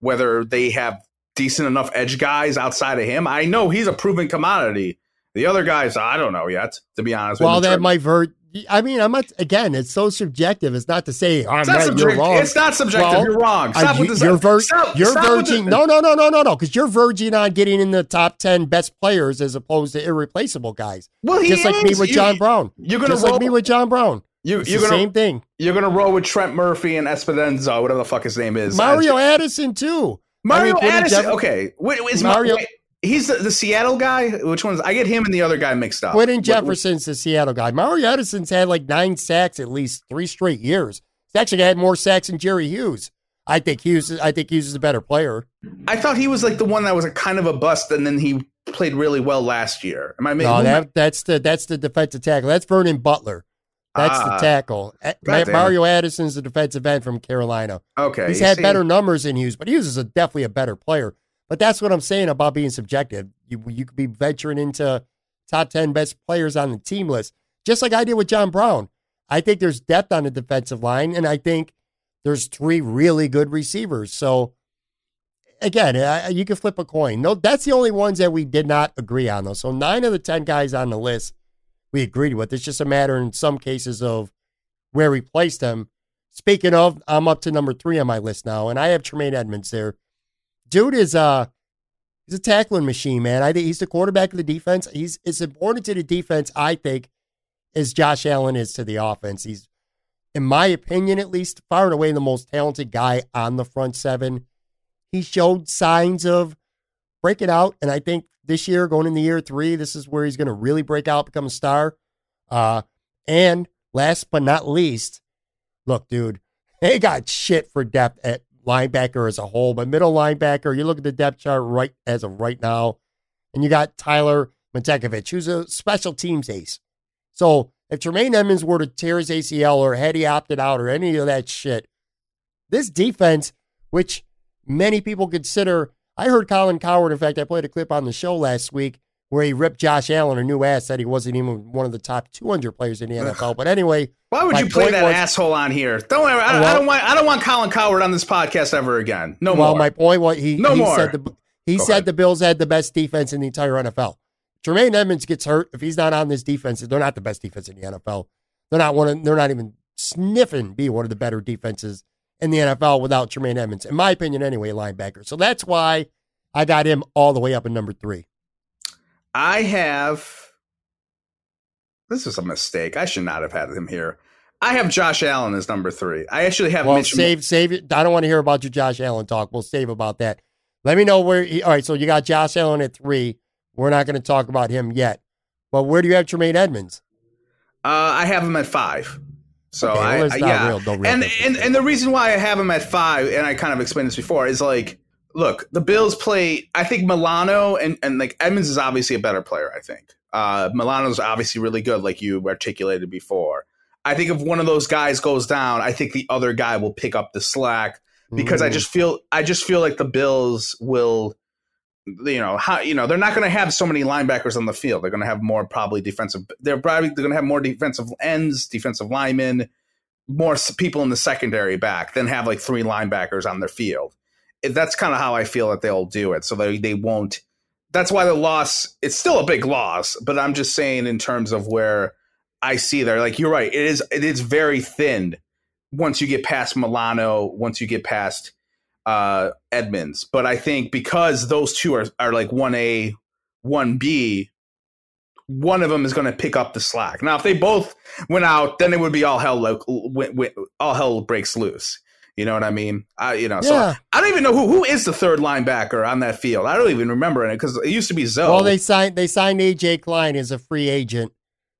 whether they have decent enough edge guys outside of him. I know he's a proven commodity. The other guys, I don't know yet, to be honest. With you. Well, that might vert. I mean, I'm not. Again, it's so subjective. It's not to say I'm right, subject- you're wrong. It's not subjective. Well, you're wrong. Stop you, with this. You're, ver- stop, you're stop verging. No, no, no, no, no, no. Because you're verging on getting in the top ten best players as opposed to irreplaceable guys. Well, just like me with you, John Brown. You're gonna just roll, like me with John Brown. You, you're gonna, same thing. You're gonna roll with Trent Murphy and Epenesa, whatever the fuck his name is. Mario Addison too. Mario I mean, Addison. Jeff- okay, wait, is Mario? Wait, he's the, the, Seattle guy. Which one's? I get him and the other guy mixed up. Quentin Jefferson's the Seattle guy. Mario Addison's had like nine sacks at least three straight years. He's actually had more sacks than Jerry Hughes. I think Hughes. I think Hughes is a better player. I thought he was like the one that was a kind of a bust, and then he played really well last year. Am I? No, that, that's the that's the defensive tackle. That's Vernon Butler. That's the ah. tackle. Mario Addison's the defensive end from Carolina. Okay. He's had see. better numbers than Hughes, but Hughes is a, definitely a better player. But that's what I'm saying about being subjective. You, you could be venturing into top 10 best players on the team list, just like I did with John Brown. I think there's depth on the defensive line, and I think there's three really good receivers. So, again, I, you can flip a coin. No, that's the only ones that we did not agree on, though. So, nine of the 10 guys on the list we agreed with. It's just a matter in some cases of where we placed them. speaking of, I'm up to number three on my list now, and I have Tremaine Edmunds there. Dude is uh he's a tackling machine, man. I think he's the quarterback of the defense. He's as important to the defense, I think, as Josh Allen is to the offense. He's, in my opinion, at least, far and away the most talented guy on the front seven. He showed signs of breaking out, and I think this year, going into year three, this is where he's going to really break out, become a star. Uh, and last but not least, look, dude, they got shit for depth at linebacker as a whole, but middle linebacker, you look at the depth chart right as of right now, and you got Tyler Matakevich, who's a special teams ace. So if Tremaine Edmunds were to tear his ACL or had he opted out or any of that shit, this defense, which many people consider, I heard Colin Cowherd. in fact, I played a clip on the show last week where he ripped Josh Allen a new ass, that he wasn't even one of the top 200 players in the NFL. But anyway, why would you play that was, asshole on here? Don't worry, I, well, I, don't want I don't want Colin Cowherd on this podcast ever again. No well, more. Well, my point was he, no he more. said the he Go said ahead. the Bills had the best defense in the entire NFL. Jermaine Edmunds gets hurt if he's not on this defense. They're not the best defense in the NFL. They're not one. Of, they're not even sniffing be one of the better defenses in the NFL without Jermaine Edmunds, in my opinion, anyway. Linebacker. So that's why I got him all the way up in number three. I have. This is a mistake. I should not have had him here. I have Josh Allen as number three. I actually have. Well, Mitch save, save it. I don't want to hear about your Josh Allen talk. We'll save about that. Let me know where. He, all right, so you got Josh Allen at three. We're not going to talk about him yet. But where do you have Tremaine Edmunds? Uh, I have him at five. So okay, well, I, yeah, real, real and and and the reason why I have him at five, and I kind of explained this before, is like, look, the Bills play. I think Milano and and like Edmunds is obviously a better player. I think uh, Milano's obviously really good, like you articulated before. I think if one of those guys goes down, I think the other guy will pick up the slack because mm. I just feel I just feel like the Bills will you know how you know they're not going to have so many linebackers on the field. They're going to have more probably defensive. They're probably they're going to have more defensive ends, defensive linemen, more people in the secondary back than have like three linebackers on their field. That's kind of how I feel that they'll do it. So they they won't. That's why the loss. It's still a big loss, but I'm just saying in terms of where I see there. Like you're right. It is it is very thin once you get past Milano. Once you get past uh, Edmunds. But I think because those two are, are like 1A, 1B, one of them is going to pick up the slack. Now, if they both went out, then it would be all hell lo- all hell breaks loose. You know what I mean? I, you know, yeah. so I don't even know who who is the third linebacker on that field. I don't even remember it because it used to be Zoe. Well, they signed they signed AJ Klein as a free agent.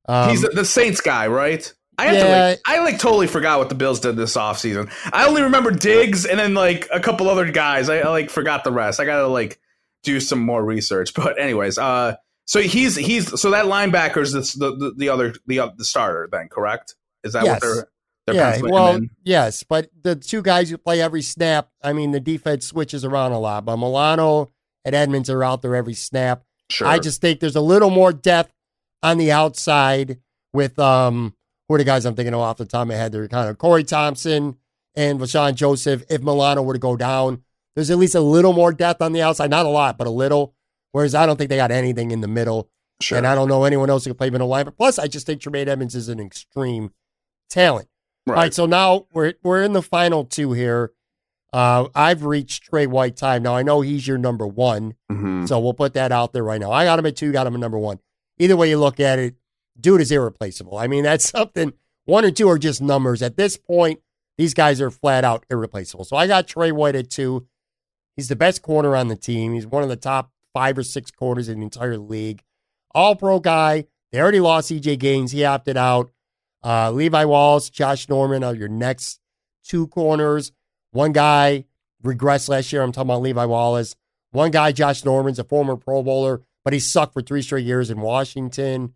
Um, He's the, the Saints guy, right? I have yeah. to like I like totally forgot what the Bills did this offseason. I only remember Diggs and then like a couple other guys. I, I, like forgot the rest. I gotta like do some more research. But anyways, uh so he's he's so that linebacker is the, the the other the the starter then, correct? Is that yes. what they're yeah, well, yes, but the two guys who play every snap, I mean, the defense switches around a lot, but Milano and Edmunds are out there every snap. Sure. I just think there's a little more depth on the outside with um who are the guys I'm thinking of off the top of my head? They're kind of Corey Thompson and Vosean Joseph. If Milano were to go down, there's at least a little more depth on the outside. Not a lot, but a little. Whereas I don't think they got anything in the middle. Sure. And I don't know anyone else who can play middle line. But plus, I just think Tremaine Edmunds is an extreme talent. Right. All right. So now we're we're in the final two here. Uh, I've reached Tre White time. Now I know he's your number one. Mm-hmm. So we'll put that out there right now. I got him at two, got him at number one. Either way you look at it, dude is irreplaceable. I mean, that's something. One or two are just numbers. At this point, these guys are flat out irreplaceable. So I got Tre White at two. He's the best corner on the team. He's one of the top five or six corners in the entire league. All pro guy. They already lost EJ Gaines. He opted out. Uh, Levi Wallace, Josh Norman are your next two corners. One guy regressed last year. I'm talking about Levi Wallace. One guy, Josh Norman's a former Pro Bowler, but he sucked for three straight years in Washington.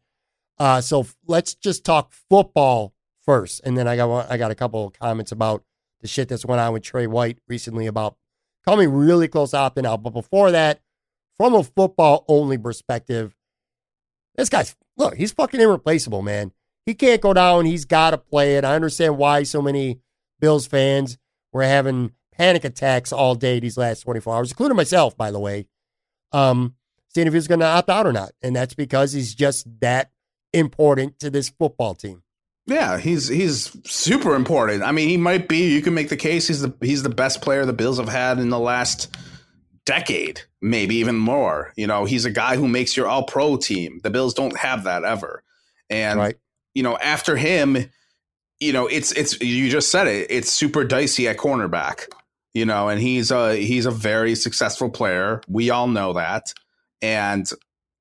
Uh, so let's just talk football first, and then I got I got a couple of comments about the shit that's went on with Tre White recently about coming really close opting out. But before that, from a football only perspective, this guy's look, he's fucking irreplaceable, man. He can't go down. He's got to play it. I understand why so many Bills fans were having panic attacks all day these last 24 hours, including myself, by the way. Um, seeing if he's going to opt out or not. And that's because he's just that important to this football team. Yeah, he's he's super important. I mean, he might be. You can make the case he's the he's the best player the Bills have had in the last decade, maybe even more. You know, he's a guy who makes your All Pro team. The Bills don't have that ever, and right. You know, after him, you know, it's it's you just said it. It's super dicey at cornerback. You know, and he's a he's a very successful player. We all know that, and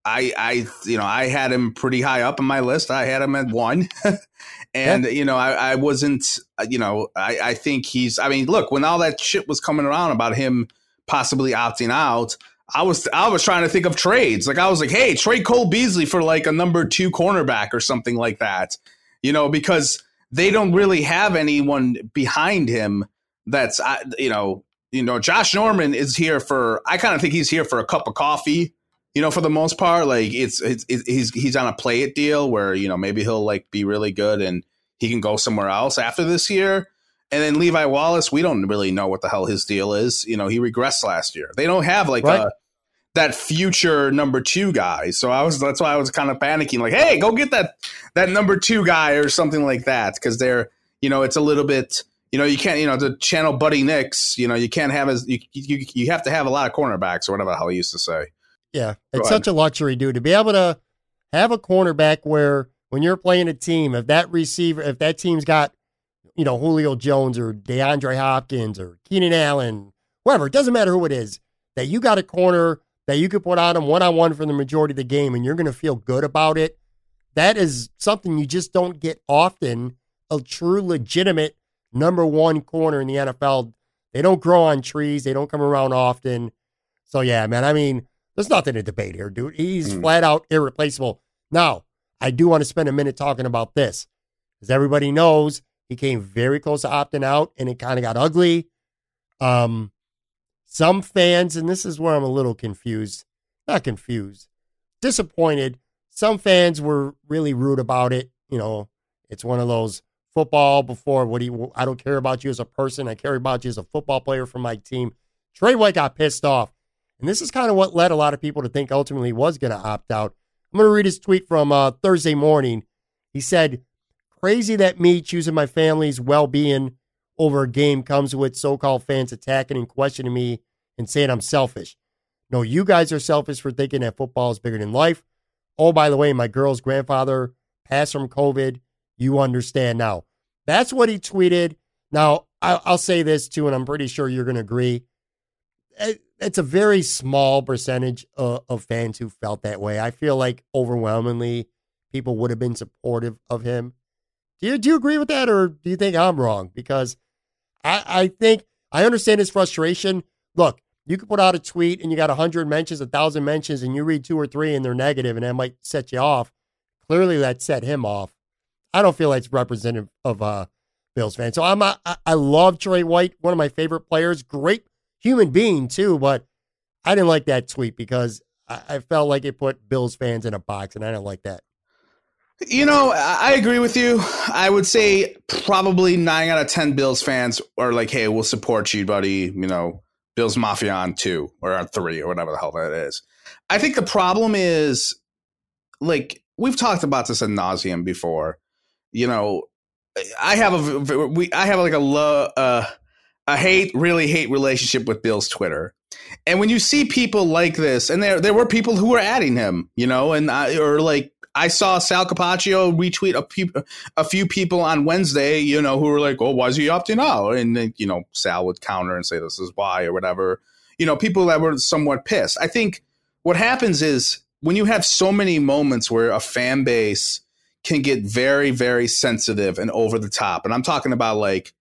I, I, you know, I had him pretty high up on my list. I had him at one, and yeah. you know, I, I wasn't, you know, I, I think he's. I mean, look, when all that shit was coming around about him possibly opting out, I was, I was trying to think of trades. Like I was like, hey, trade Cole Beasley for like a number two cornerback or something like that, you know, because they don't really have anyone behind him. That's, you know, you know, Josh Norman is here for. I kind of think he's here for a cup of coffee you know, for the most part, like it's, it's, it's he's he's on a play it deal where you know maybe he'll like be really good and he can go somewhere else after this year. And then Levi Wallace, we don't really know what the hell his deal is. You know, he regressed last year. They don't have like right. a that future number two guy. So I was that's why I was kind of panicking, like, hey, go get that that number two guy or something like that, because they're you know it's a little bit you know you can't you know to channel Buddy Nix, you know you can't have as you, you you have to have a lot of cornerbacks or whatever the hell he used to say. Yeah, it's such a luxury, dude, to be able to have a cornerback where when you're playing a team, if that receiver, if that team's got, you know, Julio Jones or DeAndre Hopkins or Keenan Allen, whoever, it doesn't matter who it is, that you got a corner that you could put on them one on one for the majority of the game and you're going to feel good about it. That is something you just don't get often. A true, legitimate number one corner in the NFL. They don't grow on trees, they don't come around often. So, yeah, man, I mean, there's nothing to debate here, dude. He's mm. flat out irreplaceable. Now, I do want to spend a minute talking about this. As everybody knows, he came very close to opting out and it kind of got ugly. Um, some fans, and this is where I'm a little confused, not confused, disappointed. Some fans were really rude about it. You know, it's one of those football before what do you, I don't care about you as a person. I care about you as a football player for my team. Tre White got pissed off and this is kind of what led a lot of people to think ultimately was going to opt out. I'm going to read his tweet from uh, Thursday morning. He said, Crazy that me choosing my family's well being over a game comes with so called fans attacking and questioning me and saying I'm selfish. No, you guys are selfish for thinking that football is bigger than life. Oh, by the way, my girl's grandfather passed from COVID. You understand now. That's what he tweeted. Now, I'll say this too, and I'm pretty sure you're going to agree. Eh, it's a very small percentage of, of fans who felt that way. I feel like overwhelmingly people would have been supportive of him. Do you, do you agree with that, or do you think I'm wrong? Because I, I think I understand his frustration. Look, you could put out a tweet and you got 100 mentions, 1,000 mentions, and you read two or three and they're negative, and that might set you off. Clearly, that set him off. I don't feel that's representative of uh, Bills fans. So I'm a, I love Tre White, one of my favorite players. Great human being too, but I didn't like that tweet because I, I felt like it put Bills fans in a box, and I don't like that. You know, I agree with you. I would say probably nine out of ten Bills fans are like, "Hey, we'll support you, buddy." You know, Bills Mafia on two or on three or whatever the hell that is. I think the problem is, like we've talked about this ad nauseum before. You know, I have a we I have like a love, Uh, a hate, really hate relationship with Bill's Twitter. And when you see people like this, and there there were people who were adding him, you know, and I, or like I saw Sal Capaccio retweet a few, a few people on Wednesday, you know, who were like, "Oh, why is he opting out?" And then, you know, Sal would counter and say, "This is why" or whatever. You know, people that were somewhat pissed. I think what happens is when you have so many moments where a fan base can get very, very sensitive and over the top, and I'm talking about like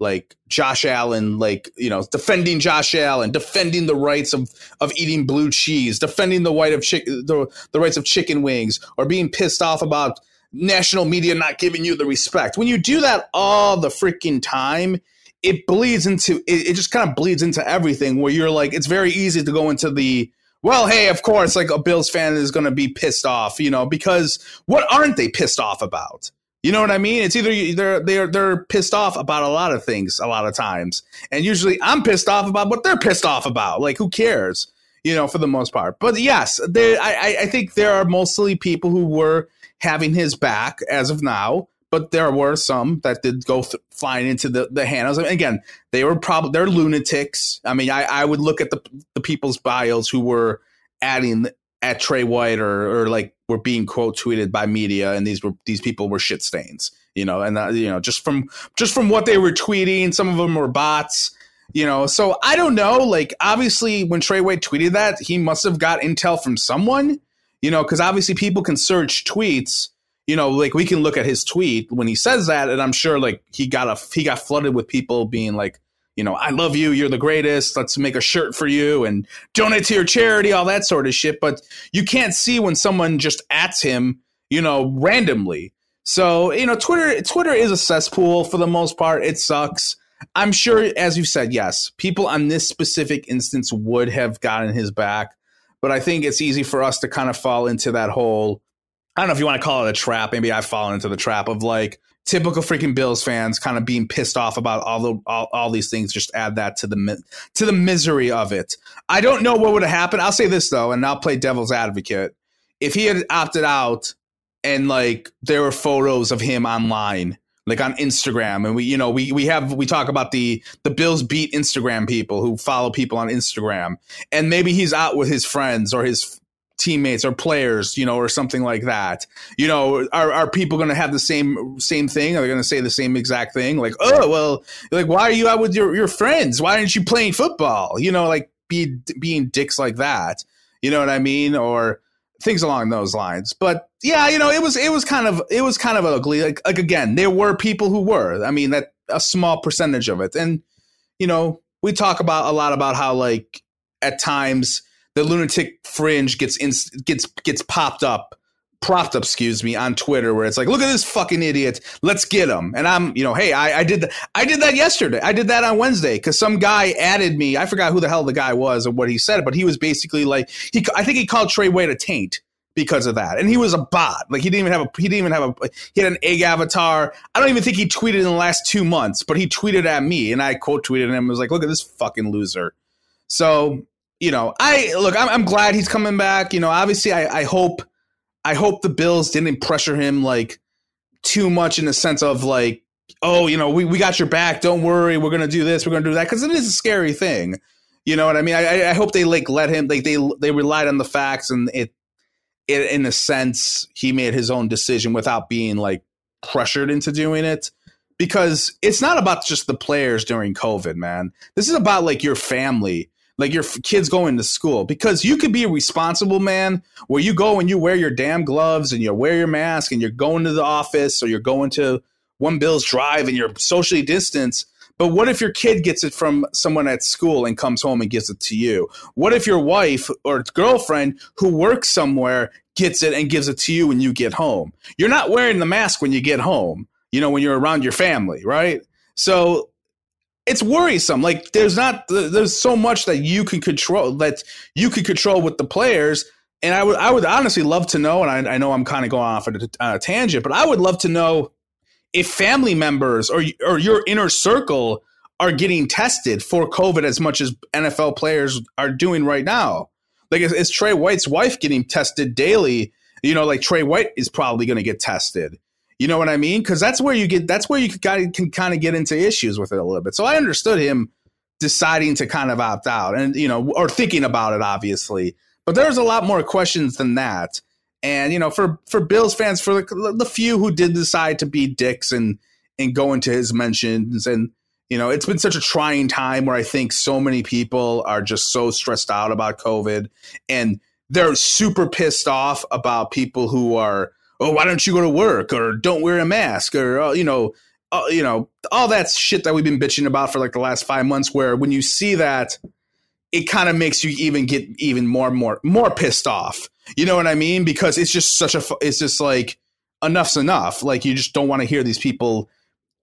like Josh Allen, like you know, defending Josh Allen, defending the rights of of eating blue cheese, defending the white of chick the the rights of chicken wings, or being pissed off about national media not giving you the respect. When you do that all the freaking time, it bleeds into it, it just kind of bleeds into everything. Where you're like, it's very easy to go into the well, hey, of course, like a Bills fan is going to be pissed off, you know, because what aren't they pissed off about? You know what I mean? It's either they're they're they're pissed off about a lot of things a lot of times, and usually I'm pissed off about what they're pissed off about. Like who cares? You know, for the most part. But yes, there, I I think there are mostly people who were having his back as of now, but there were some that did go th- flying into the the handles. I again, they were probably they're lunatics. I mean, I, I would look at the the people's bios who were adding at Tre White or or like were being quote tweeted by media, and these were these people were shit stains, you know, and uh, you know just from just from what they were tweeting, some of them were bots. You know, so I don't know. Like, obviously, when Tre White tweeted that, he must have got intel from someone. You know, because obviously people can search tweets you know, like we can look at his tweet when he says that, and I'm sure like he got a he got flooded with people being like, you know, I love you, you're the greatest. Let's make a shirt for you and donate to your charity, all that sort of shit. But you can't see when someone just ats him, you know, randomly. So you know, Twitter Twitter is a cesspool for the most part. It sucks. I'm sure, as you said, yes, people on this specific instance would have gotten his back, but I think it's easy for us to kind of fall into that whole I don't know if you want to call it a trap. Maybe I've fallen into the trap of like typical freaking Bills fans kind of being pissed off about all the all, all these things. Just add that to the to the misery of it. I don't know what would have happened. I'll say this though, and I'll play devil's advocate. If he had opted out and like there were photos of him online like on Instagram and we you know we we have we talk about the the Bills beat Instagram people who follow people on Instagram and maybe he's out with his friends or his teammates or players, you know, or something like that. You know, are, are people going to have the same same thing? Are they going to say the same exact thing? Like, oh, well, like, why are you out with your, your friends? Why aren't you playing football? You know, like be being dicks like that. You know what I mean? Or things along those lines. But yeah, you know, it was it was kind of it was kind of ugly. Like like again, there were people who were. I mean, that a small percentage of it, and you know, we talk about a lot about how like at times the lunatic fringe gets in, gets gets popped up propped up, excuse me, on Twitter where it's like, look at this fucking idiot. Let's get him. And I'm, you know, hey, I, I did that. I did that yesterday. I did that on Wednesday because some guy added me. I forgot who the hell the guy was or what he said, but he was basically like, he, I think he called Tre White a taint because of that. And he was a bot. Like he didn't even have a, he didn't even have a, he had an egg avatar. I don't even think he tweeted in the last two months, but he tweeted at me and I quote tweeted him. and was like, look at this fucking loser. So you know, I look. I'm, I'm glad he's coming back. You know, obviously, I, I hope, I hope the Bills didn't pressure him like too much in the sense of like, oh, you know, we, we got your back. Don't worry, we're gonna do this, we're gonna do that, because it is a scary thing. You know what I mean? I, I hope they like let him like they they relied on the facts and it, it in a sense he made his own decision without being like pressured into doing it because it's not about just the players during COVID, man. This is about like your family like your kids going to school. Because you could be a responsible man where you go and you wear your damn gloves and you wear your mask and you're going to the office or you're going to one bill's drive and you're socially distanced. But what if your kid gets it from someone at school and comes home and gives it to you? What if your wife or girlfriend who works somewhere gets it and gives it to you when you get home? You're not wearing the mask when you get home you know when you're around your family right? So it's worrisome. Like there's not there's so much that you can control that you can control with the players. And I would I would honestly love to know, and I, I know I'm kind of going off on a, a tangent, but I would love to know if family members or or your inner circle are getting tested for COVID as much as NFL players are doing right now. Like is, is Tre White's wife getting tested daily? You know, like Tre White is probably going to get tested. You know what I mean? Because that's where you get that's where you can, can kind of get into issues with it a little bit. So I understood him deciding to kind of opt out, and you know, or thinking about it, obviously. But there's a lot more questions than that. And you know, for for Bills fans, for the, the few who did decide to be dicks and and go into his mentions, and you know, it's been such a trying time where I think so many people are just so stressed out about COVID, and they're super pissed off about people who are oh, why don't you go to work or don't wear a mask or uh, you know, uh, you know, all that shit that we've been bitching about for like the last five months. Where when you see that, it kind of makes you even get even more more more pissed off. You know what I mean? Because it's just such a it's just like enough's enough. Like you just don't want to hear these people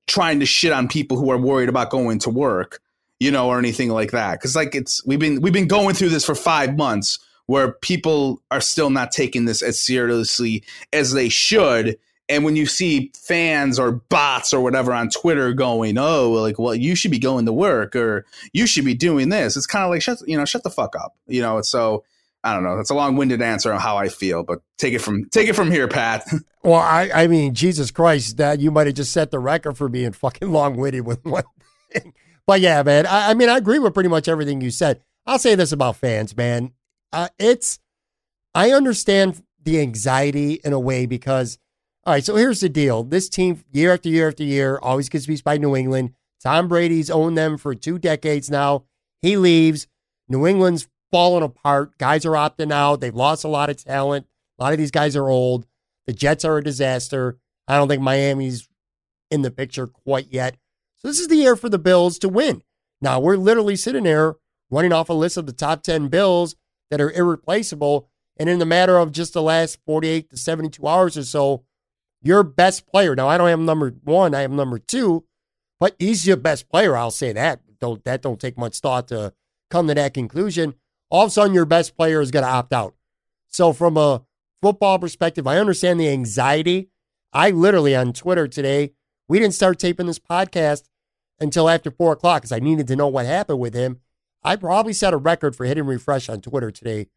trying to shit on people who are worried about going to work, you know, or anything like that. Because like it's we've been we've been going through this for five months where people are still not taking this as seriously as they should. And when you see fans or bots or whatever on Twitter going, "Oh, like, well, you should be going to work or you should be doing this," it's kind of like, shut, you know, shut the fuck up, you know. So I don't know. That's a long-winded answer on how I feel, but take it from take it from here, Pat. Well, I, I mean, Jesus Christ, that you might have just set the record for being fucking long-winded with one thing. But yeah, man, I, I mean, I agree with pretty much everything you said. I'll say this about fans, man. Uh, it's I understand the anxiety in a way because all right, so here's the deal. This team, year after year after year, always gets beat by New England. Tom Brady's owned them for two decades now. He leaves. New England's falling apart. Guys are opting out. They've lost a lot of talent. A lot of these guys are old. The Jets are a disaster. I don't think Miami's in the picture quite yet. So this is the year for the Bills to win. Now we're literally sitting there running off a list of the top 10 Bills that are irreplaceable. And in the matter of just the last 48 to 72 hours or so, your best player. Now I don't have number one, I have number two, but he's your best player. I'll say that. Don't that don't take much thought to come to that conclusion. All of a sudden, your best player is going to opt out. So from a football perspective, I understand the anxiety. I literally on Twitter today, we didn't start taping this podcast until after four o'clock because I needed to know what happened with him. I probably set a record for hitting refresh on Twitter today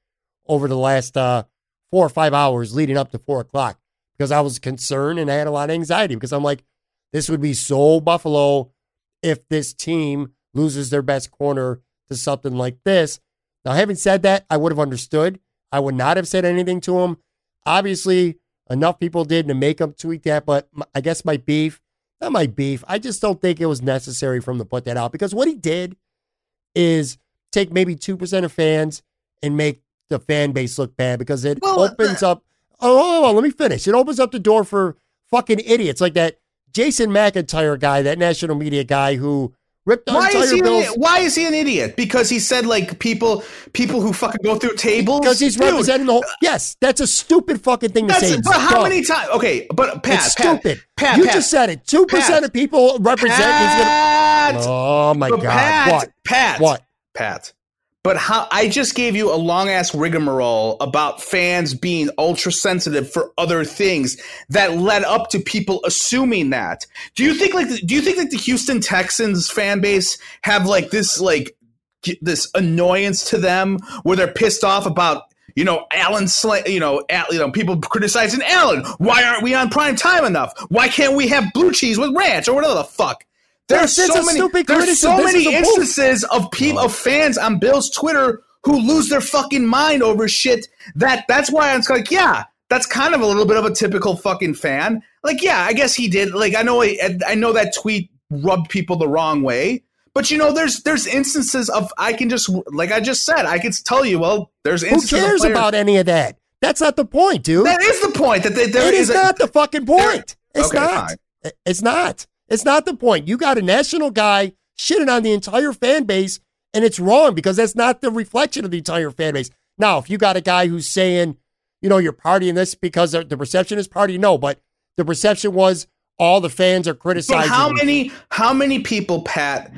over the last uh, four or five hours leading up to four o'clock because I was concerned and I had a lot of anxiety because I'm like, this would be so Buffalo if this team loses their best corner to something like this. Now, having said that, I would have understood. I would not have said anything to him. Obviously, enough people did to make him tweet that, but I guess my beef, not my beef, I just don't think it was necessary for him to put that out because what he did is take maybe 2% of fans and make the fan base look bad because it well, opens uh, up Oh, oh, oh, let me finish. It opens up the door for fucking idiots like that Jason McIntyre guy, that national media guy who ripped why is he bills. An, why is he an idiot? Because he said like people people who fucking go through tables. Because he's Dude. representing the whole. Yes, that's a stupid fucking thing that's, to say. But how dumb. many times? Okay, but Pat, Pat, stupid. Pat, you Pat, just said it. Two percent of people represent. Pat, oh my god! Pat, what? Pat, what? Pat. But how I just gave you a long ass rigmarole about fans being ultra sensitive for other things that led up to people assuming that. Do you think like do you think like the Houston Texans fan base have like this like this annoyance to them where they're pissed off about you know, Allen, Sl- you know, Al- you know, people criticizing Allen. Why aren't we on prime time enough? Why can't we have blue cheese with ranch or whatever the fuck? There's so many. There's so many instances of people of fans on Bill's Twitter who lose their fucking mind over shit. That that's why I'm like, yeah, that's kind of a little bit of a typical fucking fan. Like, yeah, I guess he did. Like, I know, I, I know that tweet rubbed people the wrong way. But you know, there's there's instances of I can just like I just said, I can tell you. Well, there's who cares about any of that? That's not the point, dude. That is the point. That they, there it is, is not the fucking point. It's okay, not. Fine. It's not. It's not the point. You got a national guy shitting on the entire fan base, and it's wrong because that's not the reflection of the entire fan base. Now, if you got a guy who's saying, you know, you're partying this because the perception is party, no, but the perception was all the fans are criticizing. But how many? How many people, Pat,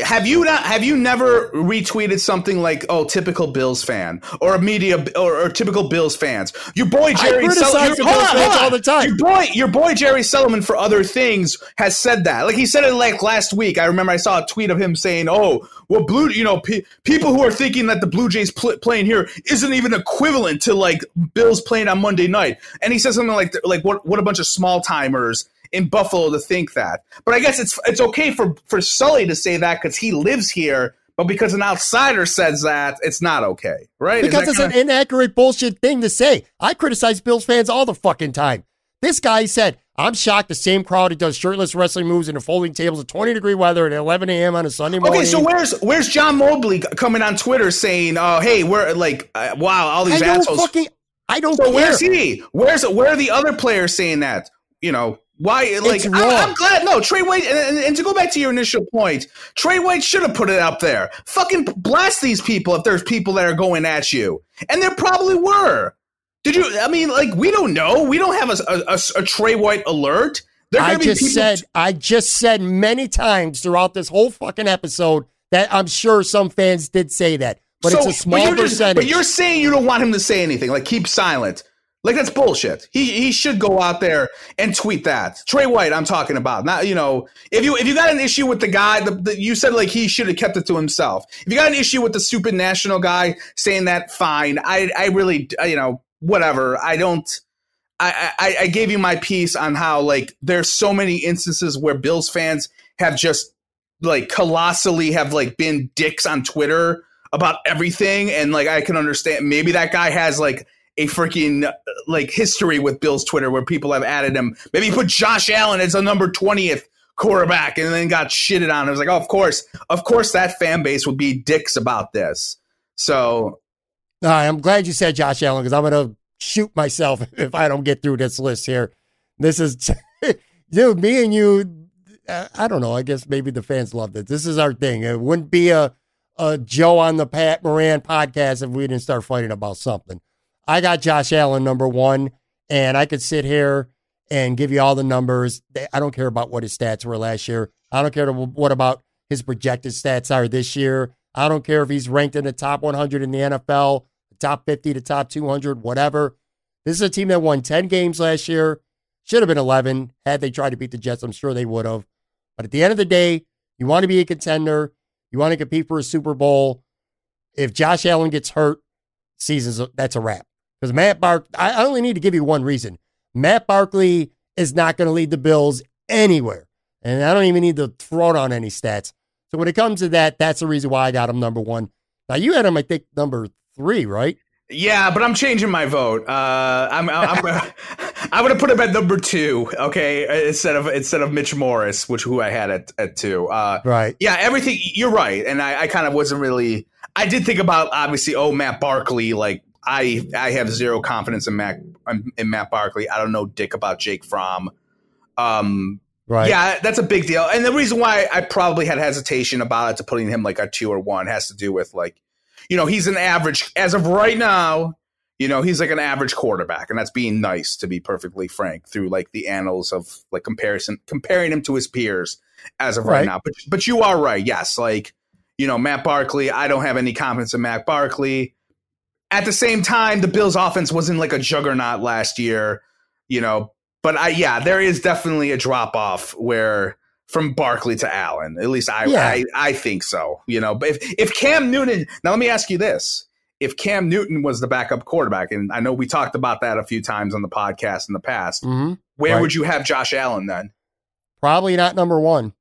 have you not have you never retweeted something like oh typical Bills fan or a media or, or typical Bills fans? Your boy Jerry Sullivan all the time your boy your boy Jerry Sullivan for other things has said that. Like he said it like last week. I remember I saw a tweet of him saying oh well blue you know pe- people who are thinking that the Blue Jays pl- playing here isn't even equivalent to like Bills playing on Monday night. And he says something like like what what a bunch of small timers in Buffalo to think that. But I guess it's it's okay for for Sully to say that because he lives here. But because an outsider says that, it's not okay, right? Because it's kinda... an inaccurate bullshit thing to say. I criticize Bills fans all the fucking time. This guy said, I'm shocked the same crowd who does shirtless wrestling moves in the folding tables at 20 degree weather at 11 a.m. on a Sunday morning. Okay, so where's where's John Mobley coming on Twitter saying, "Oh, hey, we're like, uh, wow, all these I assholes." Fucking, I don't. So care. where's he? Where's where are the other players saying that? You know, why? Like, I, am glad. No, Tre White, and, and, and, to go back to your initial point, Tre White should have put it up there. Fucking blast these people if there's people that are going at you, and there probably were. Did you? I mean, like, we don't know. We don't have a, a, a Tre White alert. I just said. T- I just said many times throughout this whole fucking episode that I'm sure some fans did say that, but so, it's a small but percentage. Just, but you're saying you don't want him to say anything. Like, keep silent. Like that's bullshit. He he should go out there and tweet that. Tre White, I'm talking about. Not you know, if you if you got an issue with the guy, the, you said like he should have kept it to himself. If you got an issue with the stupid national guy saying that, fine. I I really uh, you know whatever. I don't. I, I, I gave you my piece on how like there's so many instances where Bills fans have just like colossally have like been dicks on Twitter about everything, and like I can understand maybe that guy has like a freaking like history with Bill's Twitter where people have added him. Maybe put Josh Allen as a number 20th quarterback and then got shitted on. It was like, oh, of course, of course that fan base would be dicks about this. So I'm glad you said Josh Allen because I'm gonna shoot myself if I don't get through this list here. This is dude, me and you I don't know. I guess maybe the fans love this. This is our thing. It wouldn't be a a Joe on the Pat Moran podcast if we didn't start fighting about something. I got Josh Allen number one, and I could sit here and give you all the numbers. I don't care about what his stats were last year. I don't care what about his projected stats are this year. I don't care if he's ranked in the top 100 in the NFL, the top 50 to top 200, whatever. This is a team that won 10 games last year. Should have been 11 had they tried to beat the Jets. I'm sure they would have. But at the end of the day, you want to be a contender. You want to compete for a Super Bowl. If Josh Allen gets hurt, season's that's a wrap. Because Matt Bark, I only need to give you one reason. Matt Barkley is not going to lead the Bills anywhere. And I don't even need to throw it on any stats. So when it comes to that, that's the reason why I got him number one. Now you had him, I think, number three, right? Yeah, but I'm changing my vote. Uh, I'm I'm, I'm, I'm going to put him at number two. Okay, instead of instead of Mitch Morse, which who I had at at two. Uh, right. Yeah, everything. You're right, and I, I kind of wasn't really. I did think about obviously. Oh, Matt Barkley, like I I have zero confidence in Matt in Matt Barkley. I don't know dick about Jake Fromm. Um, right. Yeah, that's a big deal. And the reason why I probably had hesitation about it to putting him like a two or one has to do with like, you know, he's an average as of right now. You know, he's like an average quarterback, and that's being nice to be perfectly frank through like the annals of like comparison, comparing him to his peers as of right, right now. But but you are right. Yes, like you know, Matt Barkley. I don't have any confidence in Matt Barkley at the same time, the Bills' offense wasn't like a juggernaut last year, you know. But I, yeah, there is definitely a drop off where from Barkley to Allen. At least I, yeah. I, I think so. You know, but if if Cam Newton, now let me ask you this: if Cam Newton was the backup quarterback, and I know we talked about that a few times on the podcast in the past, mm-hmm. where right. would you have Josh Allen then? Probably not number one.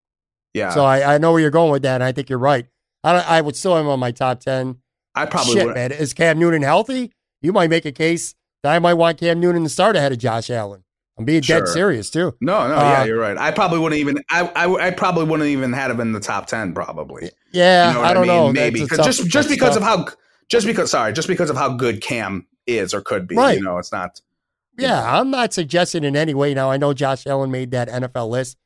Yeah. So I, I know where you're going with that, and I think you're right. I, I would still have him on my top ten. I probably Shit, would. man. Is Cam Newton healthy? You might make a case that I might want Cam Newton to start ahead of Josh Allen. I'm being sure. dead serious too. No, no, uh, yeah, you're right. I probably wouldn't even. I, I, I, probably wouldn't even had him in the top ten. Probably. Yeah, you know I don't I mean? know. Maybe tough, just just because tough. of how just because sorry just because of how good Cam is or could be. Right. You know, it's not. Yeah. I'm not suggesting in any way. Now I know Josh Allen made that NFL list.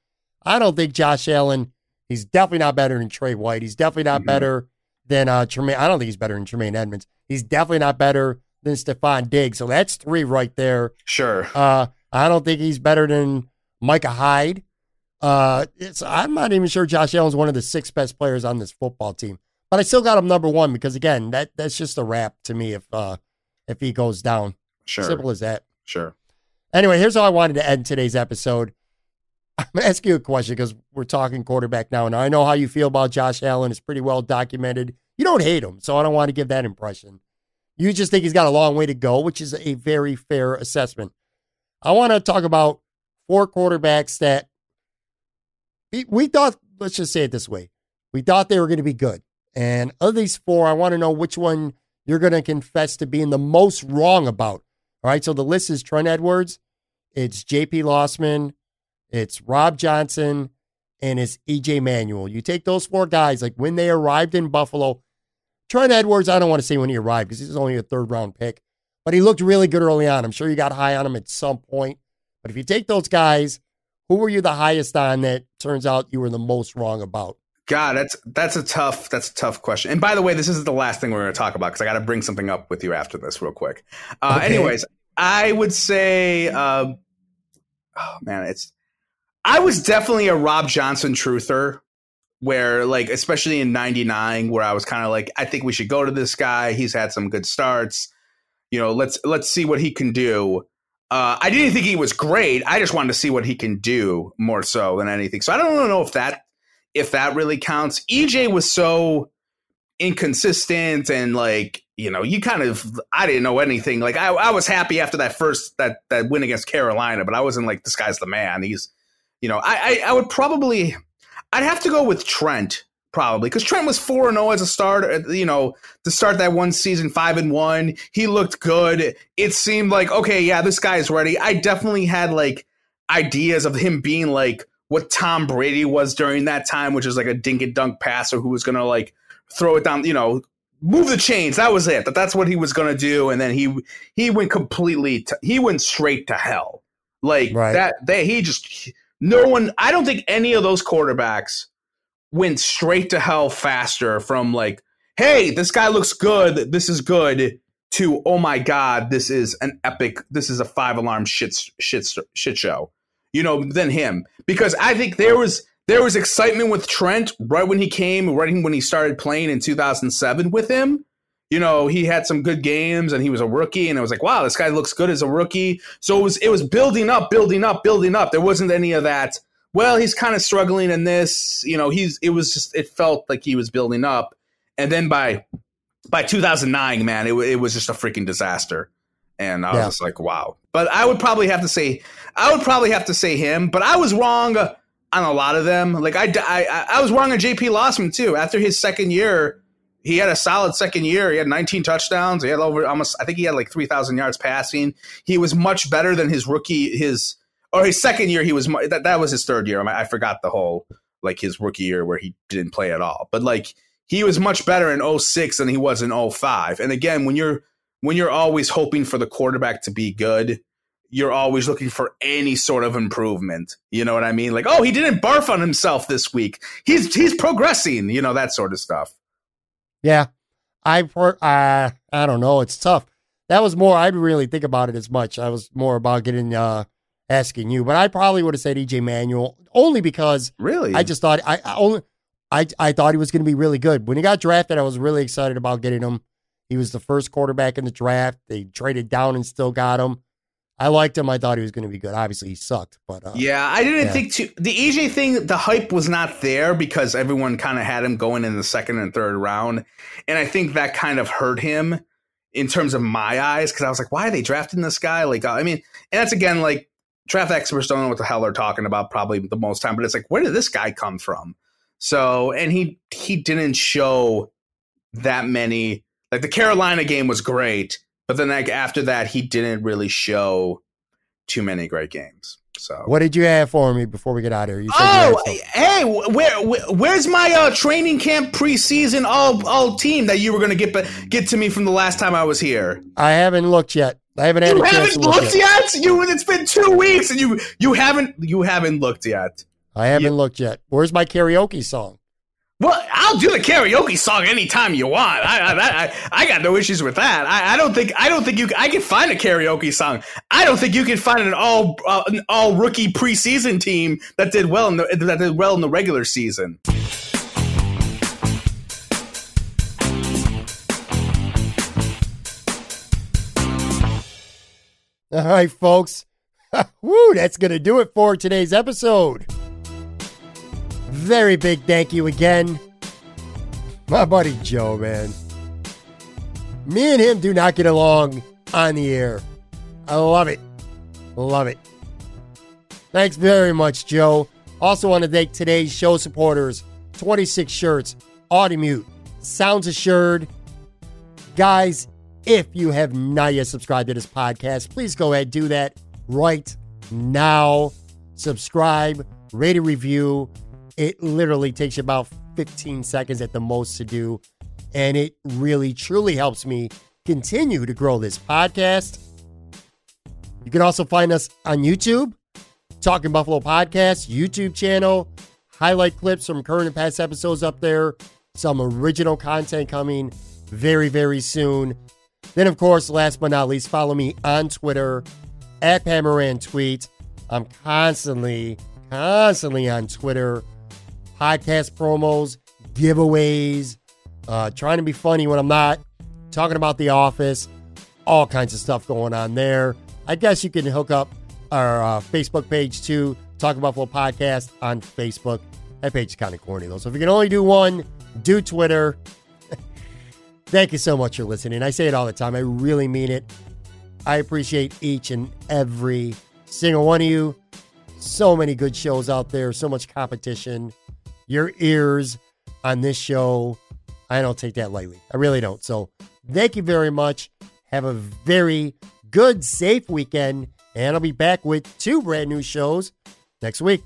I don't think Josh Allen. He's definitely not better than Tre White. He's definitely not mm-hmm. better than uh, Tremaine. I don't think he's better than Tremaine Edmunds. He's definitely not better than Stefon Diggs. So that's three right there. Sure. Uh, I don't think he's better than Micah Hyde. Uh, it's, I'm not even sure Josh Allen's one of the six best players on this football team, but I still got him number one because again, that that's just a wrap to me if uh, if he goes down. Sure. Simple as that. Sure. Anyway, here's how I wanted to end today's episode. I'm going to ask you a question because we're talking quarterback now. And I know how you feel about Josh Allen. It's pretty well documented. You don't hate him, so I don't want to give that impression. You just think he's got a long way to go, which is a very fair assessment. I want to talk about four quarterbacks that we thought, let's just say it this way, we thought they were going to be good. And of these four, I want to know which one you're going to confess to being the most wrong about. All right, so the list is Trent Edwards, it's JP Losman, it's Rob Johnson, and it's EJ Manuel. You take those four guys, like when they arrived in Buffalo, Trent Edwards, I don't want to say when he arrived because he's only a third round pick, but he looked really good early on. I'm sure you got high on him at some point. But if you take those guys, who were you the highest on that turns out you were the most wrong about? God, that's that's a tough that's a tough question. And by the way, this isn't the last thing we're going to talk about because I got to bring something up with you after this real quick. Uh, okay. Anyways, I would say, uh, oh man, it's I was definitely a Rob Johnson truther where like especially in 99 where I was kind of like I think we should go to this guy. He's had some good starts. you know, let's let's see what he can do. Uh, I didn't think he was great. I just wanted to see what he can do more so than anything. So I don't know if that if that really counts. EJ was so inconsistent and like you know you kind of I didn't know anything. Like I, I was happy after that first that that win against Carolina, but I wasn't like this guy's the man. He's you know I I, I would probably I'd have to go with Trent probably because Trent was four and zero oh as a starter. Uh, you know, to start that one season, five and one, he looked good. It seemed like okay, yeah, this guy is ready. I definitely had like ideas of him being like what Tom Brady was during that time, which is like a dink and dunk passer who was gonna like throw it down, you know, move the chains. That was it. That that's what he was gonna do, and then he he went completely. To, he went straight to hell. Like right. that. They he just no one. I don't think any of those quarterbacks went straight to hell faster from like, hey, this guy looks good, this is good, to oh my god, this is an epic, this is a five alarm shit shit shit show. You know, than him because I think there was there was excitement with Trent right when he came, right when he started playing in 2007 with him. You know, he had some good games and he was a rookie, and it was like, wow, this guy looks good as a rookie. So it was it was building up, building up, building up. There wasn't any of that well, he's kind of struggling in this. You know, he's it was just it felt like he was building up, and then by by 2009, man, it, it was just a freaking disaster. And I was yeah. just like, wow. But I would probably have to say, I would probably have to say him. But I was wrong on a lot of them. Like I, I, I was wrong on J.P. Losman too. After his second year, he had a solid second year. He had 19 touchdowns. He had over almost, I think he had like 3,000 yards passing. He was much better than his rookie, his or his second year he was that that was his third year. I, forgot the whole like his rookie year where he didn't play at all. But like he was much better in 06 than he was in 05. And again, when you're when you're always hoping for the quarterback to be good, you're always looking for any sort of improvement. You know what I mean? Like, oh, he didn't barf on himself this week. He's he's progressing. You know that sort of stuff. Yeah, I've uh, I don't know. It's tough. That was more. I didn't really think about it as much. I was more about getting uh, asking you, but I probably would have said EJ Manuel only because really I just thought I, I only I I thought he was going to be really good when he got drafted. I was really excited about getting him. He was the first quarterback in the draft. They traded down and still got him. I liked him. I thought he was going to be good. Obviously, he sucked, but uh, yeah, I didn't yeah. think too. The EJ thing, the hype was not there because everyone kind of had him going in the second and third round, and I think that kind of hurt him in terms of my eyes because I was like, why are they drafting this guy? Like, I mean, and that's again like draft experts don't know what the hell they're talking about probably the most time, but it's like, where did this guy come from? So, and he he didn't show that many. Like the Carolina game was great, but then like after that, he didn't really show too many great games. So, what did you have for me before we get out of here? You oh, hey, where, where, where's my uh, training camp preseason all all team that you were going to get but get to me from the last time I was here? I haven't looked yet. I haven't had you a haven't to looked yet. yet. You it's been two weeks and you you haven't you haven't looked yet. I haven't you, looked yet. Where's my karaoke song? Well, I'll do the karaoke song anytime you want. I I, I, I got no issues with that. I, I, don't think I don't think you I can find a karaoke song. I don't think you can find an all uh, an all rookie preseason team that did well in the that did well in the regular season. All right, folks. Woo, that's going to do it for today's episode. Very big thank you again. My buddy Joe, man. Me and him do not get along on the air. I love it. Love it. Thanks very much, Joe. Also, want to thank today's show supporters 26 Shirts, Audimute, Sounds Assured. Guys, if you have not yet subscribed to this podcast, please go ahead do that right now. Subscribe, rate a review. It literally takes you about 15 seconds at the most to do. And it really, truly helps me continue to grow this podcast. You can also find us on YouTube, Talking Buffalo Podcast, YouTube channel, highlight clips from current and past episodes up there, some original content coming very, very soon. Then, of course, last but not least, follow me on Twitter at Pamaran Tweet. I'm constantly, constantly on Twitter. Podcast promos, giveaways, uh, trying to be funny when I'm not, talking about The Office. all kinds of stuff going on there. I guess you can hook up our uh, Facebook page too. Talk Buffalo Podcast on Facebook. That page is kind of corny though. So if you can only do one, do Twitter. Thank you so much for listening. I say it all the time. I really mean it. I appreciate each and every single one of you. So many good shows out there, so much competition. Your ears on this show, I don't take that lightly. I really don't. So thank you very much. Have a very good, safe weekend. And I'll be back with two brand new shows next week.